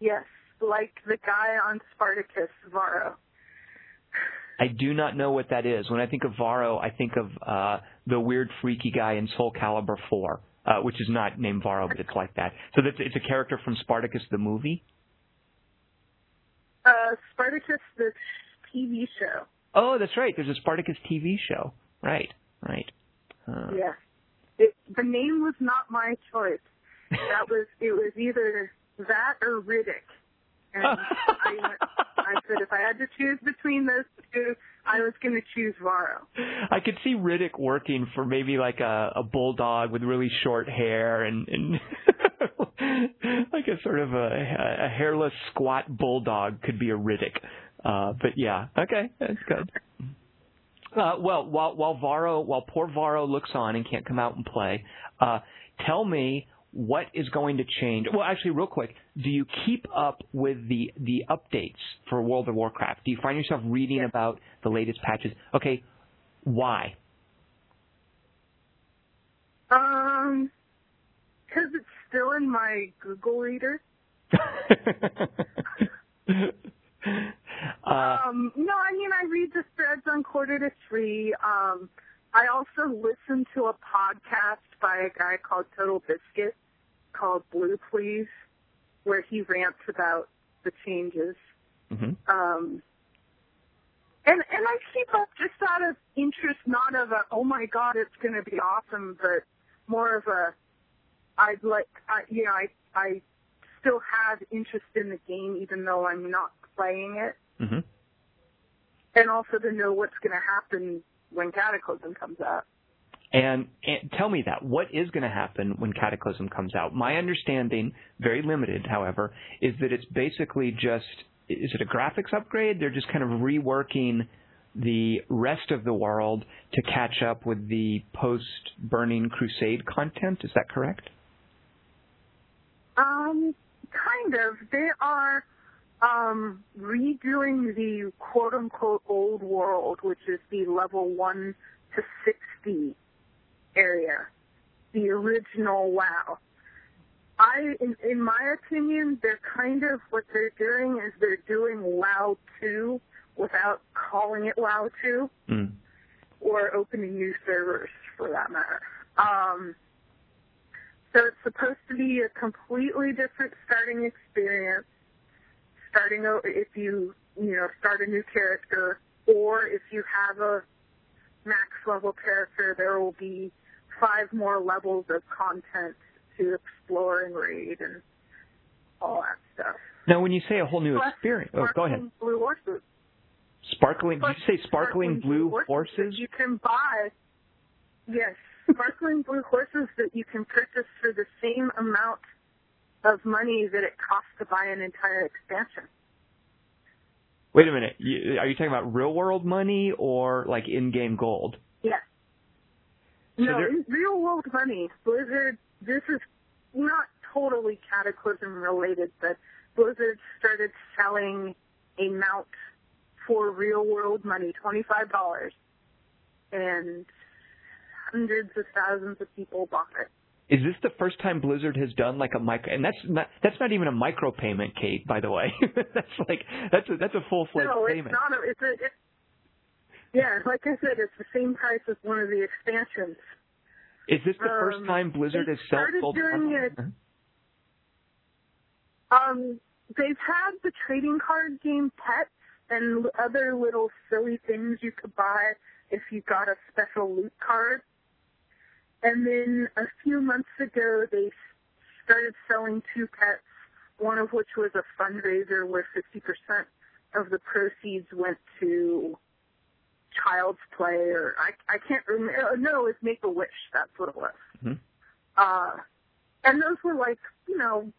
Yes, like the guy on Spartacus, Varro. I do not know what that is. When I think of Varro, I think of uh the weird, freaky guy in Soul Calibur 4, uh, which is not named Varro, but it's like that. So that's it's a character from Spartacus the movie. Uh, Spartacus, the TV show. Oh, that's right. There's a Spartacus TV show. Right, right. Uh, Yeah. It, the name was not my choice. That was it was either that or Riddick. And I went, I said if I had to choose between those two, I was going to choose Varro. I could see Riddick working for maybe like a, a bulldog with really short hair and, and like a sort of a, a hairless squat bulldog could be a Riddick. Uh, but yeah, okay, that's good. Uh, well, while while Varro, while poor Varro looks on and can't come out and play, uh, tell me what is going to change. Well, actually, real quick, do you keep up with the the updates for World of Warcraft? Do you find yourself reading about the latest patches? Okay, why? Um, because it's still in my Google Reader. uh, Um, no, I mean I read the threads on Quarter to Three. Um, I also listen to a podcast by a guy called Total Biscuit called Blue Please, where he rants about the changes. mhm. Um, and and I keep up just out of interest, not of a oh my god it's going to be awesome, but more of a I'd like I you know I I still have interest in the game even though I'm not playing it, Mhm. and also to know what's going to happen when Cataclysm comes out. And, and tell me that. What is going to happen when Cataclysm comes out? My understanding, very limited, however, is that it's basically just is it a graphics upgrade? They're just kind of reworking the rest of the world to catch up with the post Burning Crusade content. Is that correct? Um, kind of. They are um, redoing the quote unquote old world, which is the level 1 to 60 area, the original WoW. I, in, in my opinion, they're kind of, what they're doing is they're doing WoW 2 without calling it WoW 2 Mm. or opening new servers for that matter. Um, so it's supposed to be a completely different starting experience. Starting o- if you you know start a new character, or if you have a max level character, there will be five more levels of content to explore and raid and all that stuff. Now, when you say a whole new Plus experience, oh, go ahead. sparkling Blue horses. Sparkling. Did you say sparkling blue that horses? You can buy. Yes, sparkling blue horses that you can purchase for the same amount of money that it costs to buy an entire expansion. Wait a minute. You, are you talking about real world money or like in-game gold? Yes. So no, there- in real world money, Blizzard. This is not totally Cataclysm related, but Blizzard started selling a mount for real world money, twenty five dollars, and hundreds of thousands of people bought it. Is this the first time Blizzard has done like a micro? And that's not that's not even a micro payment, Kate. By the way, that's like that's a that's a full fledged no, it's payment. not. A, it's a. It's, yeah, like I said, it's the same price as one of the expansions. Is this the first um, time Blizzard has sold started gold? doing it-. Um, they've had the trading card game pets and other little silly things you could buy if you got a special loot card. And then a few months ago, they started selling two pets, one of which was a fundraiser where 50% of the proceeds went to Child's Play, or I, I can't remember. No, it was Make a Wish. That's what it was. Mhm. Uh, and those were like, you know,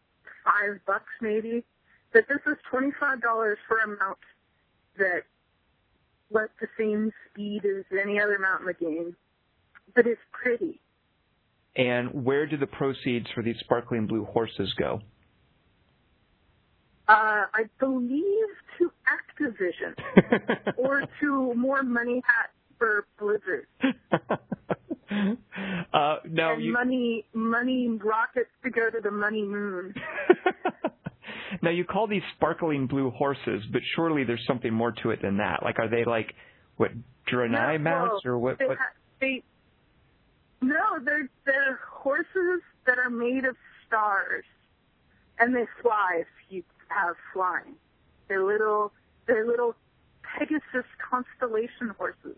five bucks maybe. But this is twenty five dollars for a mount that lets the same speed as any other mount in the game, but it's pretty. And where do the proceeds for these sparkling blue horses go? Uh, I believe to Activision or to more money hat for Blizzard uh, no, and you. money money rockets to go to the money moon. now you call these sparkling blue horses, but surely there's something more to it than that. Like, are they like what Draenei No, mounts or what? They, what? ha- they no, they're they're horses that are made of stars, and they fly if you have flying. They're little they're little Pegasus constellation horses.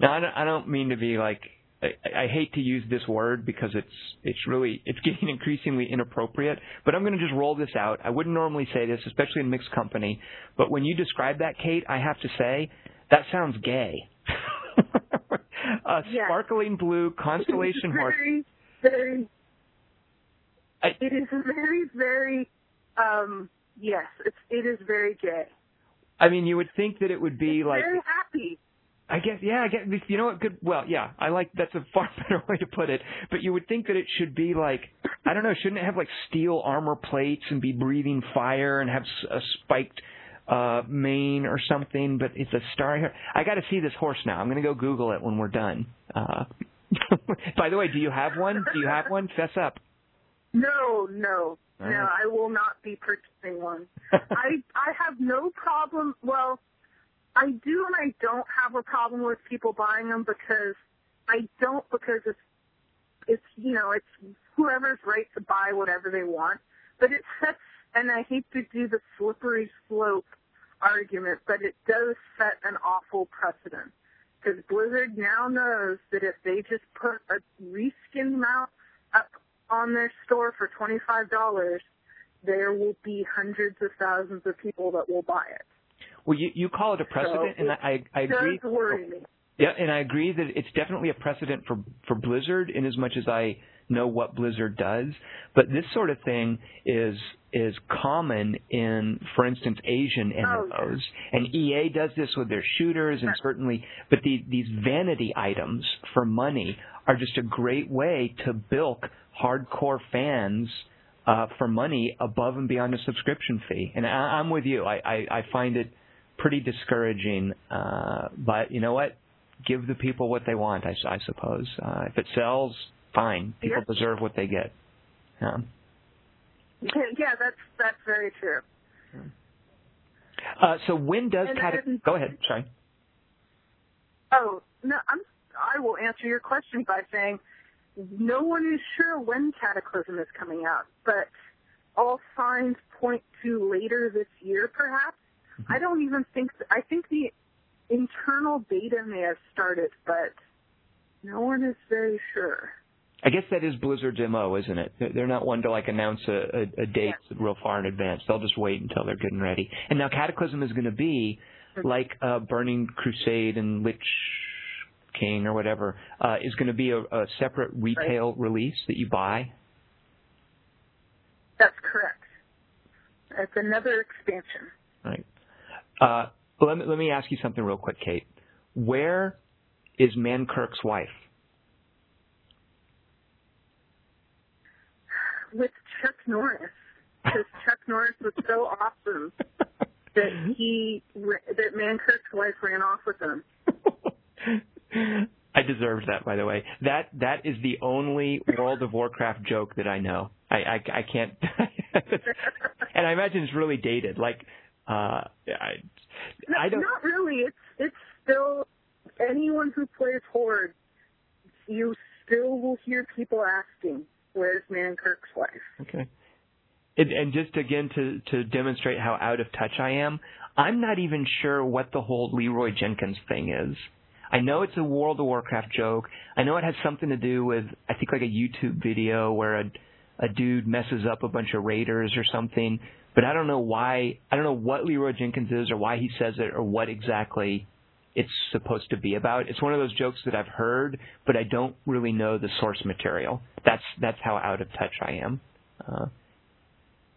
Now I don't, I don't mean to be like. I, I hate to use this word because it's it's really it's getting increasingly inappropriate. But I'm going to just roll this out. I wouldn't normally say this, especially in mixed company. But when you describe that, Kate, I have to say that sounds gay. a Yes. sparkling blue constellation horse. very, very. I- it is very, very. Um, yes, it's it is very gay. I mean, you would think that it would be It's like very happy. I guess, yeah, I guess, you know what, good, well, yeah, I like, that's a far better way to put it, but you would think that it should be like, I don't know, shouldn't it have like steel armor plates and be breathing fire and have s- a spiked, uh, mane or something, but it's a star. I gotta see this horse now. I'm gonna go Google it when we're done. Uh, By the way, do you have one? Do you have one? Fess up. No, no, All no. I will not be purchasing one. I I have no problem. Well, I do and I don't have a problem with people buying them because I don't because it's it's you know it's whoever's right to buy whatever they want, but it sets and I hate to do the slippery slope argument, but it does set an awful precedent because Blizzard now knows that if they just put a reskin mount up on their store for twenty five dollars, there will be hundreds of thousands of people that will buy it. Well, you you call it a precedent, So and I I agree. does worry me. Yeah, and I agree that it's definitely a precedent for for Blizzard in as much as I know what Blizzard does. But this sort of thing is is common in, for instance, Asian Oh, MMOs, and EA does this with their shooters, and certainly. But the, these vanity items for money are just a great way to bilk hardcore fans. Uh, for money above and beyond a subscription fee, and I, I'm with you. I, I, I find it pretty discouraging. Uh, but you know what? Give the people what they want. I suppose. Uh, if it sells, fine. People deserve what they get. Yeah. Yeah, that's that's very true. Uh, so when does And- Cata- and- go ahead? Sorry. Oh no, I'm. I will answer your question by saying no one is sure when Cataclysm is coming out, but all signs point to later this year, perhaps. I don't even think. I think the internal beta may have started, but no one is very sure. I guess that is Blizzard's mo, isn't it? They're not one to like announce a, a, a date real far in advance. They'll just wait until they're getting ready. And now Cataclysm is going to be like uh, Burning Crusade and Lich King or whatever. Uh, is going to be a, a separate retail release that you buy. That's correct. It's another expansion. Right. Uh, let me let me ask you something real quick, Kate. Where is Mankirk's wife? With Chuck Norris because Chuck Norris was so awesome that he that Mankirk's wife ran off with him. I deserved that, by the way. That that is the only World of Warcraft joke that I know. I I, I can't, and I imagine it's really dated. Like, uh, I I don't. Not really. It's it's still anyone who plays Horde, you still will hear people asking, "Where's Mankirk's wife?" Okay. And, and just again to to demonstrate how out of touch I am, I'm not even sure what the whole Leeroy Jenkins thing is. I know it's a World of Warcraft joke. I know it has something to do with I think like a YouTube video where a a dude messes up a bunch of raiders or something, but I don't know why I don't know what Leeroy Jenkins is or why he says it or what exactly it's supposed to be about. It's one of those jokes that I've heard, but I don't really know the source material. That's that's how out of touch I am. Uh,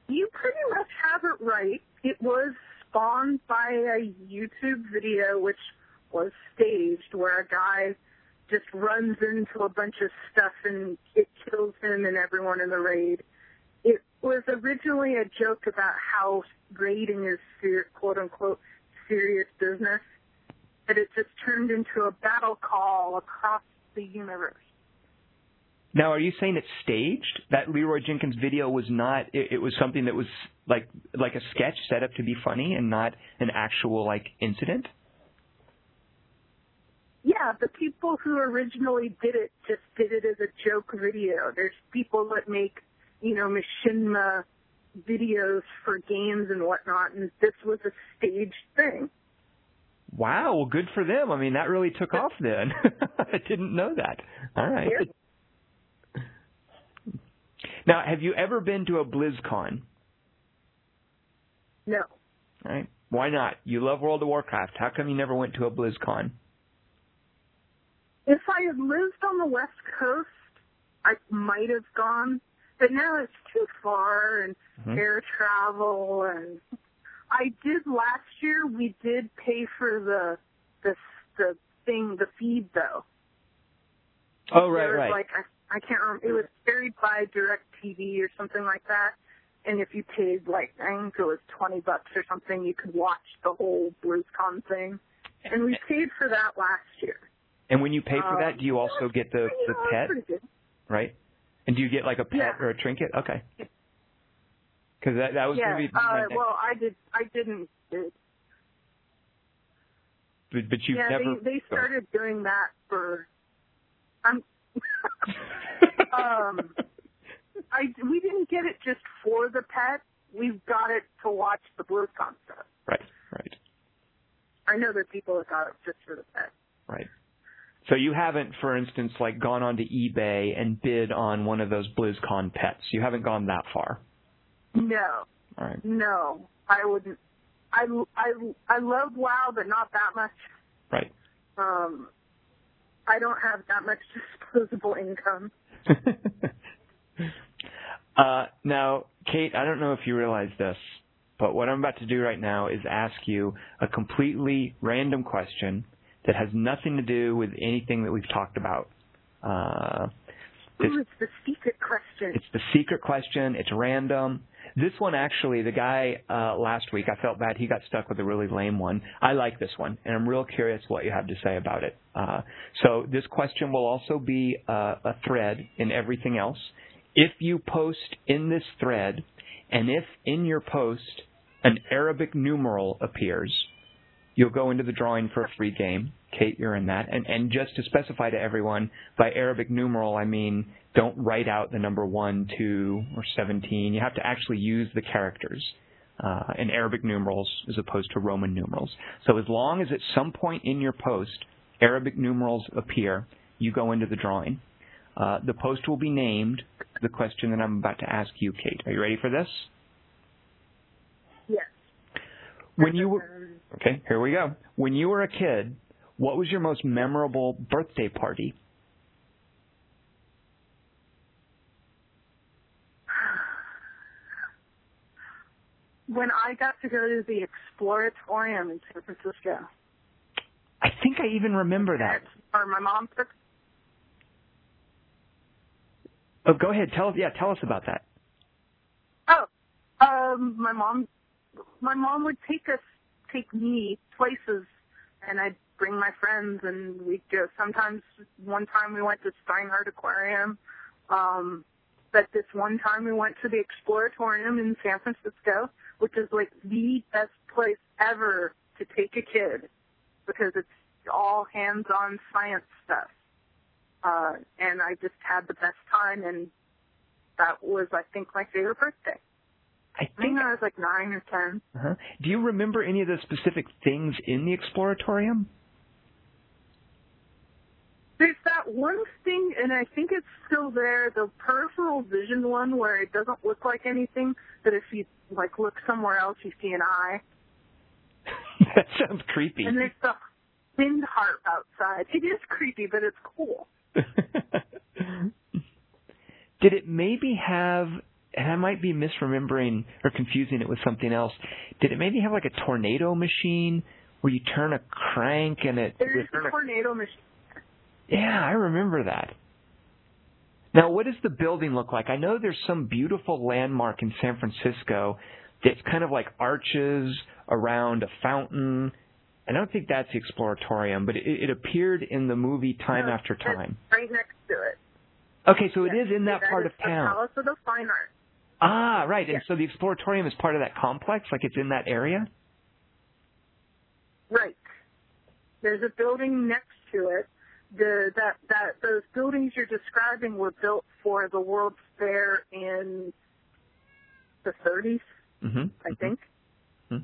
You pretty much have it right. It was spawned by a YouTube video which was staged where a guy just runs into a bunch of stuff and it kills him and everyone in the raid. It was originally a joke about how raiding is quote unquote serious business, but it just turned into a battle call across the universe. Now, are you saying it's staged? That Leeroy Jenkins video was not. It, it was something that was like like a sketch set up to be funny, and not an actual like incident. Yeah, the people who originally did it just did it as a joke video. There's people that make, you know, machinima videos for games and whatnot, and this was a staged thing. Wow, well, good for them. I mean, that really took off then. I didn't know that. All right. Now, have you ever been to a BlizzCon? No. All right. Why not? You love World of Warcraft. How come you never went to a BlizzCon? If I had lived on the West Coast, I might have gone, but now it's too far and Mhm. air travel and I did last year. We did pay for the the the thing, the feed though. Oh, right, right. like I, I can't remember. It was carried by Direct TV or something like that. And if you paid like I think it was twenty bucks or something, you could watch the whole BlizzCon thing. And we paid for that last year. And when you pay for Um, that, do you also get the the pet, right? And do you get like a pet Yeah. or a trinket? Okay. Because that that was yeah. gonna be uh, next- well, I did. I didn't. It, but, but you've yeah, never. they they started doing that for. I'm. um, I we didn't get it just for the pet. We've got it to watch the BlizzCon stuff. right, right, I know that people that got it just for the pet. right. So you haven't, for instance, like gone onto eBay and bid on one of those BlizzCon pets. You haven't gone that far. No, All right. no, I wouldn't. I I I love WoW, but not that much. Right. Um, I don't have that much disposable income. uh, now, Kate, I don't know if you realize this, but what I'm about to do right now is ask you a completely random question that has nothing to do with anything that we've talked about. Uh, it's, Ooh, it's the secret question. it's the secret question. It's random. This one actually, the guy uh, last week, I felt bad. He got stuck with a really lame one. I like this one, and I'm real curious what you have to say about it. Uh, so this question will also be uh, a thread in everything else. If you post in this thread, and if in your post an Arabic numeral appears, you'll go into the drawing for a free game. Kate, you're in that. And, and just to specify to everyone, by Arabic numeral, I mean don't write out the number 1, 2, or 17. You have to actually use the characters uh, in Arabic numerals as opposed to Roman numerals. So as long as at some point in your post Arabic numerals appear, you go into the drawing. Uh, the post will be named the question that I'm about to ask you, Kate. Are you ready for this? yes. When you were Okay, here we go. When you were a kid, what was your most memorable birthday party? when I got to go to the Exploratorium in San Francisco, I think I even remember that. or my mom took. Oh, go ahead. Tell us. Yeah, tell us about that. Oh, um, my mom, my mom would take us, take me places, and I'd bring my friends, and we'd go. Sometimes, one time we went to Steinhart Aquarium. Um, but this one time we went to the Exploratorium in San Francisco, which is like the best place ever to take a kid because it's all hands-on science stuff. Uh, and I just had the best time, and that was, I think, my favorite birthday. I I think. think I was like nine or ten. Uh-huh. Do you remember any of the specific things in the exploratorium? There's that one thing, and I think it's still there, the peripheral vision one where it doesn't look like anything, but if you like look somewhere else, you see an eye. that sounds creepy. And there's the wind harp outside. It is creepy, but it's cool. Did it maybe have? And I might be misremembering or confusing it with something else. Did it maybe have like a tornado machine where you turn a crank and it? There's the tornado machine. Yeah, I remember that. Now, what does the building look like? I know there's some beautiful landmark in San Francisco that's kind of like arches around a fountain. I don't think that's the Exploratorium, but it, it appeared in the movie Time No, After Time. Right next to it. Okay, so it Yes, is in that part is of the town. Palace of the Fine Arts. Ah, right. And so the Exploratorium is part of that complex, like it's in that area? Right. There's a building next to it. The that that those buildings you're describing were built for the World's Fair in the 30s, Mm-hmm. I think. Mhm.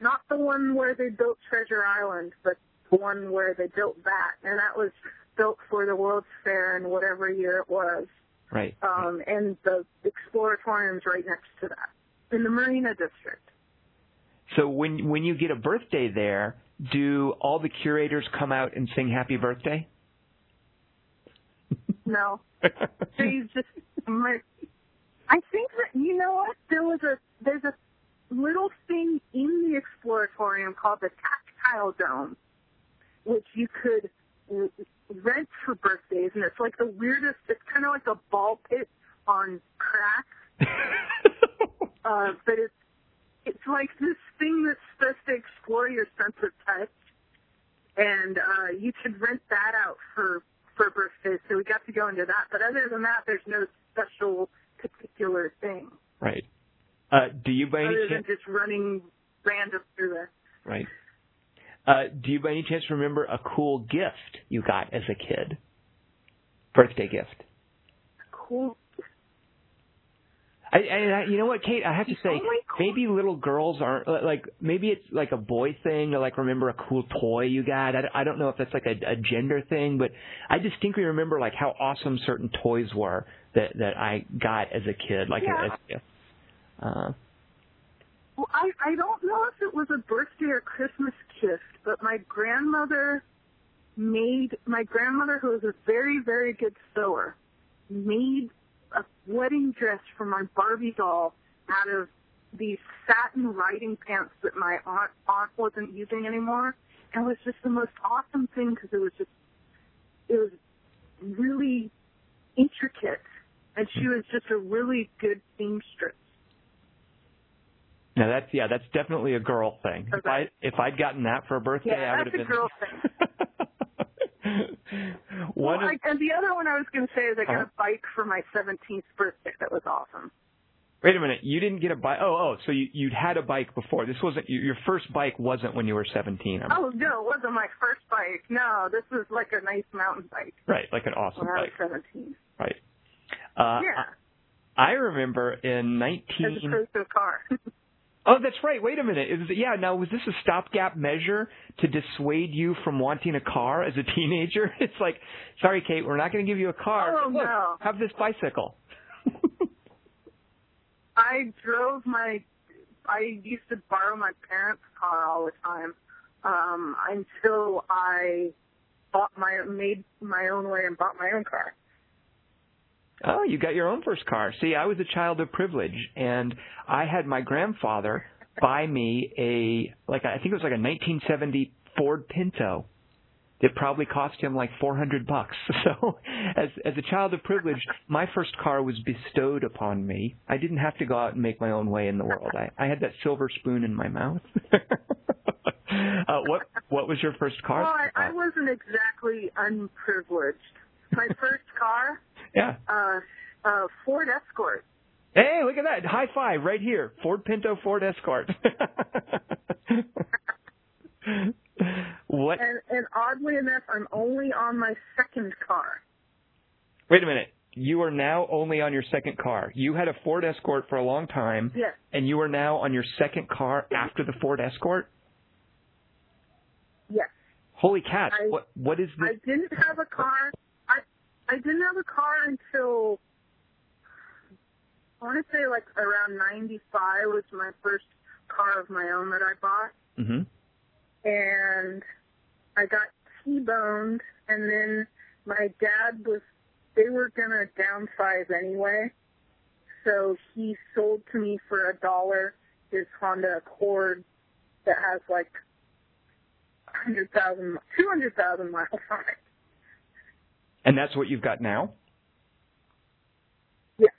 Not the one where they built Treasure Island, but the one where they built that, and that was built for the World's Fair in whatever year it was. Right. Um, and the Exploratorium's right next to that in the Marina District. So when when you get a birthday there, do all the curators come out and sing happy birthday? No, They just, I think that you know what? There was a there's a little thing in the exploratorium called the tactile dome, which you could rent for birthdays, and it's like the weirdest. It's kind of like a ball pit on crack, uh, but it's it's like this thing that's supposed to explore your sense of touch. and uh, you could rent that out for for birthdays. So we got to go into that. But other than that, there's no special particular thing Right. Uh, do you by any other chance? than just running random through there. Right. Uh, do you by any chance remember a cool gift you got as a kid? Birthday gift. Cool. I, I, you know what, Kate? I have to say, Oh maybe little girls aren't like. Maybe it's like a boy thing to like remember a cool toy you got. I, I don't know if that's like a, a gender thing, but I distinctly remember like how awesome certain toys were that that I got as a kid, like Yeah. as a gift. Uh, Well, I I don't know if it was a birthday or Christmas gift, but my grandmother made my grandmother, who was a very very good sewer, made a wedding dress for my Barbie doll out of these satin riding pants that my aunt aunt wasn't using anymore, and it was just the most awesome thing because it was just it was really intricate, and she was just a really good seamstress. now that's yeah, that's definitely a girl thing. If I if I'd gotten that for a birthday, Yeah, I would that's have a been. girl One well, of, I, and the other one I was going to say is I got Uh-huh. a bike for my 17th birthday. That was awesome. Wait a minute, you didn't get a bike. Oh, oh, so you you'd had a bike before. This wasn't your first bike. Wasn't when you were 17. I'm, Oh no, it wasn't my first bike. No, this was like a nice mountain bike Right, like an awesome when I was bike. 17. Right. Uh, yeah, I remember in 19. as opposed to a car. Oh, that's right. Wait a minute. Is it, yeah. Now, was this a stopgap measure to dissuade you from wanting a car as a teenager? It's like, sorry, Kate, we're not going to give you a car. Oh, Look, no. Have this bicycle. I drove my. I used to borrow my parents' car all the time um, until I bought my made my own way and bought my own car. Oh, you got your own first car. See, I was a child of privilege, and I had my grandfather buy me a like I think it was like a 1970 Ford Pinto. It probably cost him like 400 bucks. So, as as a child of privilege, my first car was bestowed upon me. I didn't have to go out and make my own way in the world. I, I had that silver spoon in my mouth. uh, what what was your first car? Well, I, I wasn't exactly unprivileged. My first car, yeah. uh, uh, Ford Escort. Hey, look at that. High five right here. Ford Pinto Ford Escort. what? And, and oddly enough, I'm only on my second car. Wait a minute. You are now only on your second car. You had a Ford Escort for a long time, Yes. and you are now on your second car after the Ford Escort? Yes. Holy cats. I- what what is this? I didn't have a car. I didn't have a car until I want to say like around '95 was my first car of my own that I bought, Mhm. and I got T-boned, and then my dad was they were gonna downsize anyway, so he sold to me for a dollar his Honda Accord that has like 100,000, 200,000 miles on it. And that's what you've got now? Yes.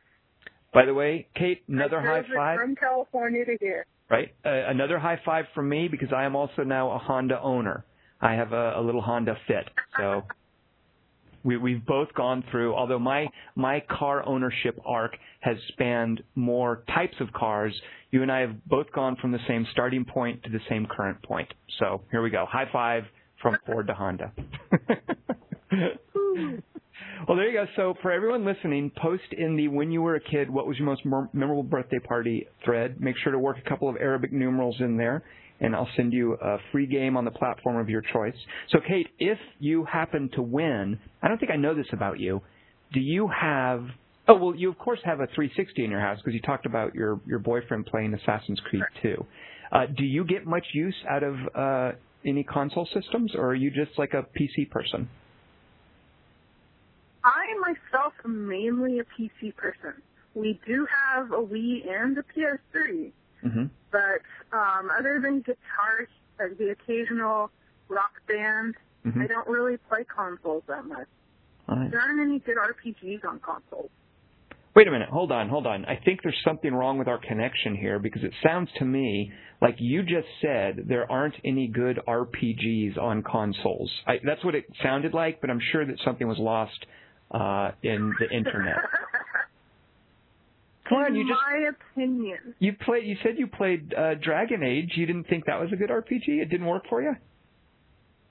By the way, Kate, another high five. From California to here. right? Uh, another high five from me because I am also now a Honda owner. I have a, a little Honda Fit, so we, we've both gone through. Although my my car ownership arc has spanned more types of cars, you and I have both gone from the same starting point to the same current point. So here we go. High five from Ford to Honda. Well, there you go. So for everyone listening, post in the when you were a kid, what was your most memorable birthday party thread. Make sure to work a couple of Arabic numerals in there, and I'll send you a free game on the platform of your choice. So Kate, if you happen to win, I don't think I know this about you. Do you have? Oh well, you of course have a 360 in your house because you talked about your your boyfriend playing Assassin's Creed 2. Uh, do you get much use out of uh, any console systems, or are you just like a PC person? Myself am mainly a PC person. We do have a Wii and a PS3, hmm but um, other than guitar, uh, the occasional rock band, hmm I don't really play consoles that much. Right. There aren't any good RPGs on consoles. Wait a minute, hold on, hold on. I think there's something wrong with our connection here because it sounds to me like you just said there aren't any good RPGs on consoles. I, that's what it sounded like, but I'm sure that something was lost uh, in the internet. Come on, you just my opinion. you played. You said you played uh, Dragon Age. You didn't think that was a good RPG. It didn't work for you.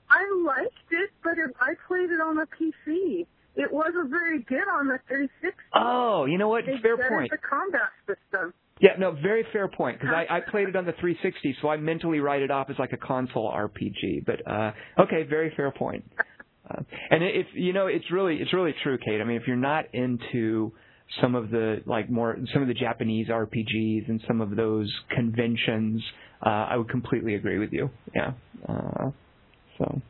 I liked it, but it, I played it on the PC. It wasn't very good on the 360. Oh, you know what? They Fair point. the combat system. Yeah, no, very fair point because I, I played it on the 360, so I mentally write it off as like a console RPG. But uh okay, very fair point. And if you know, it's really it's really true, Kate. I mean, if you're not into some of the like more some of the Japanese RPGs and some of those conventions, uh, I would completely agree with you. Yeah. Uh, so.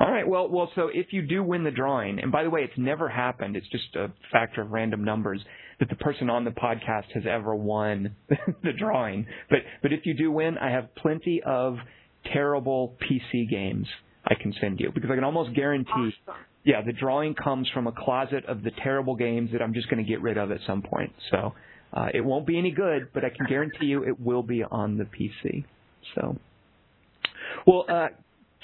All right. Well, well. So if you do win the drawing, and by the way, it's never happened. It's just a factor of random numbers that the person on the podcast has ever won the drawing. But but if you do win, I have plenty of terrible PC games I can send you because I can almost guarantee. Awesome. Yeah, the drawing comes from a closet of the terrible games that I'm just going to get rid of at some point. So uh, it won't be any good, but I can guarantee you it will be on the PC. So, well, uh,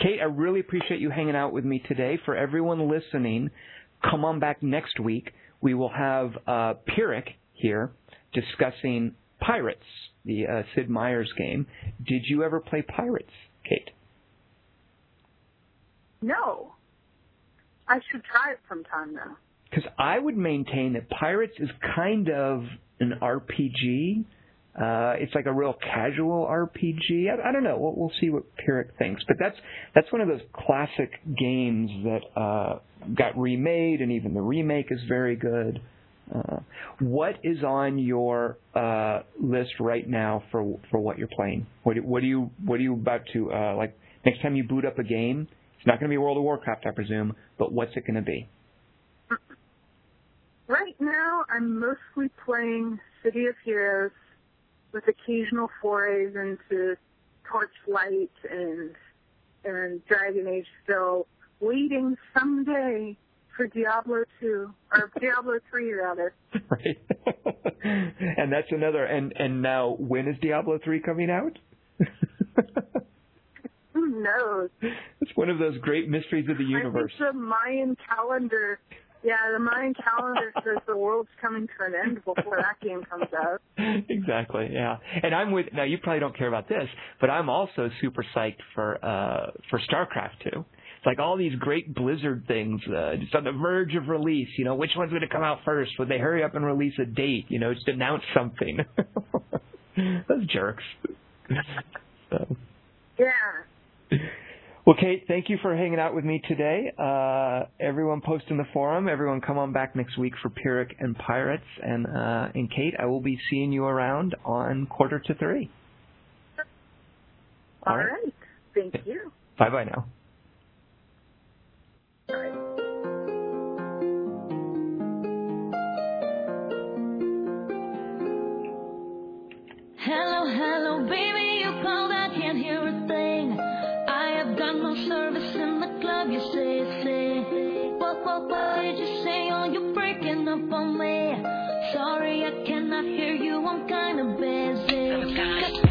Kate, I really appreciate you hanging out with me today. For everyone listening, come on back next week. We will have uh, Pyrrhic here discussing Pirates, the uh, Sid Meier's game. Did you ever play Pirates, Kate? No. I should try it sometime though. Because I would maintain that Pirates is kind of an RPG. Uh, it's like a real casual RPG. I, I don't know. We'll, we'll see what Pyrrhic thinks. But that's that's one of those classic games that uh, got remade, and even the remake is very good. Uh, what is on your uh, list right now for for what you're playing? What what do you what are you about to uh, like? Next time you boot up a game, it's not going to be World of Warcraft, I presume. But what's it going to be? Right now, I'm mostly playing City of Heroes with occasional forays into Torchlight and and Dragon Age. Still waiting someday for Diablo 2 or Diablo 3 rather. right? and that's another. And and now, when is Diablo three coming out? Who knows? it's one of those great mysteries of the universe. I think the Mayan calendar. Yeah, the Mayan calendar says the world's coming to an end before that game comes out. exactly. Yeah. And I'm with. Now, you probably don't care about this, but I'm also super psyched for uh for StarCraft two. It's like all these great Blizzard things, uh, just on the verge of release. You know, which one's going to come out first? Would they hurry up and release a date? You know, just announce something. Those jerks. so. Yeah. Well, Kate, thank you for hanging out with me today. Uh, everyone post in the forum. Everyone come on back next week for Pyrrhic and Pirates. And, uh, and Kate, I will be seeing you around on quarter to three. All All right. right. Thank you. Bye bye now. Hello, hello, baby, service in the club, you say, say. What, what, what did you say? Oh, you're breaking up on me. Sorry, I cannot hear you, I'm kinda busy. Oh,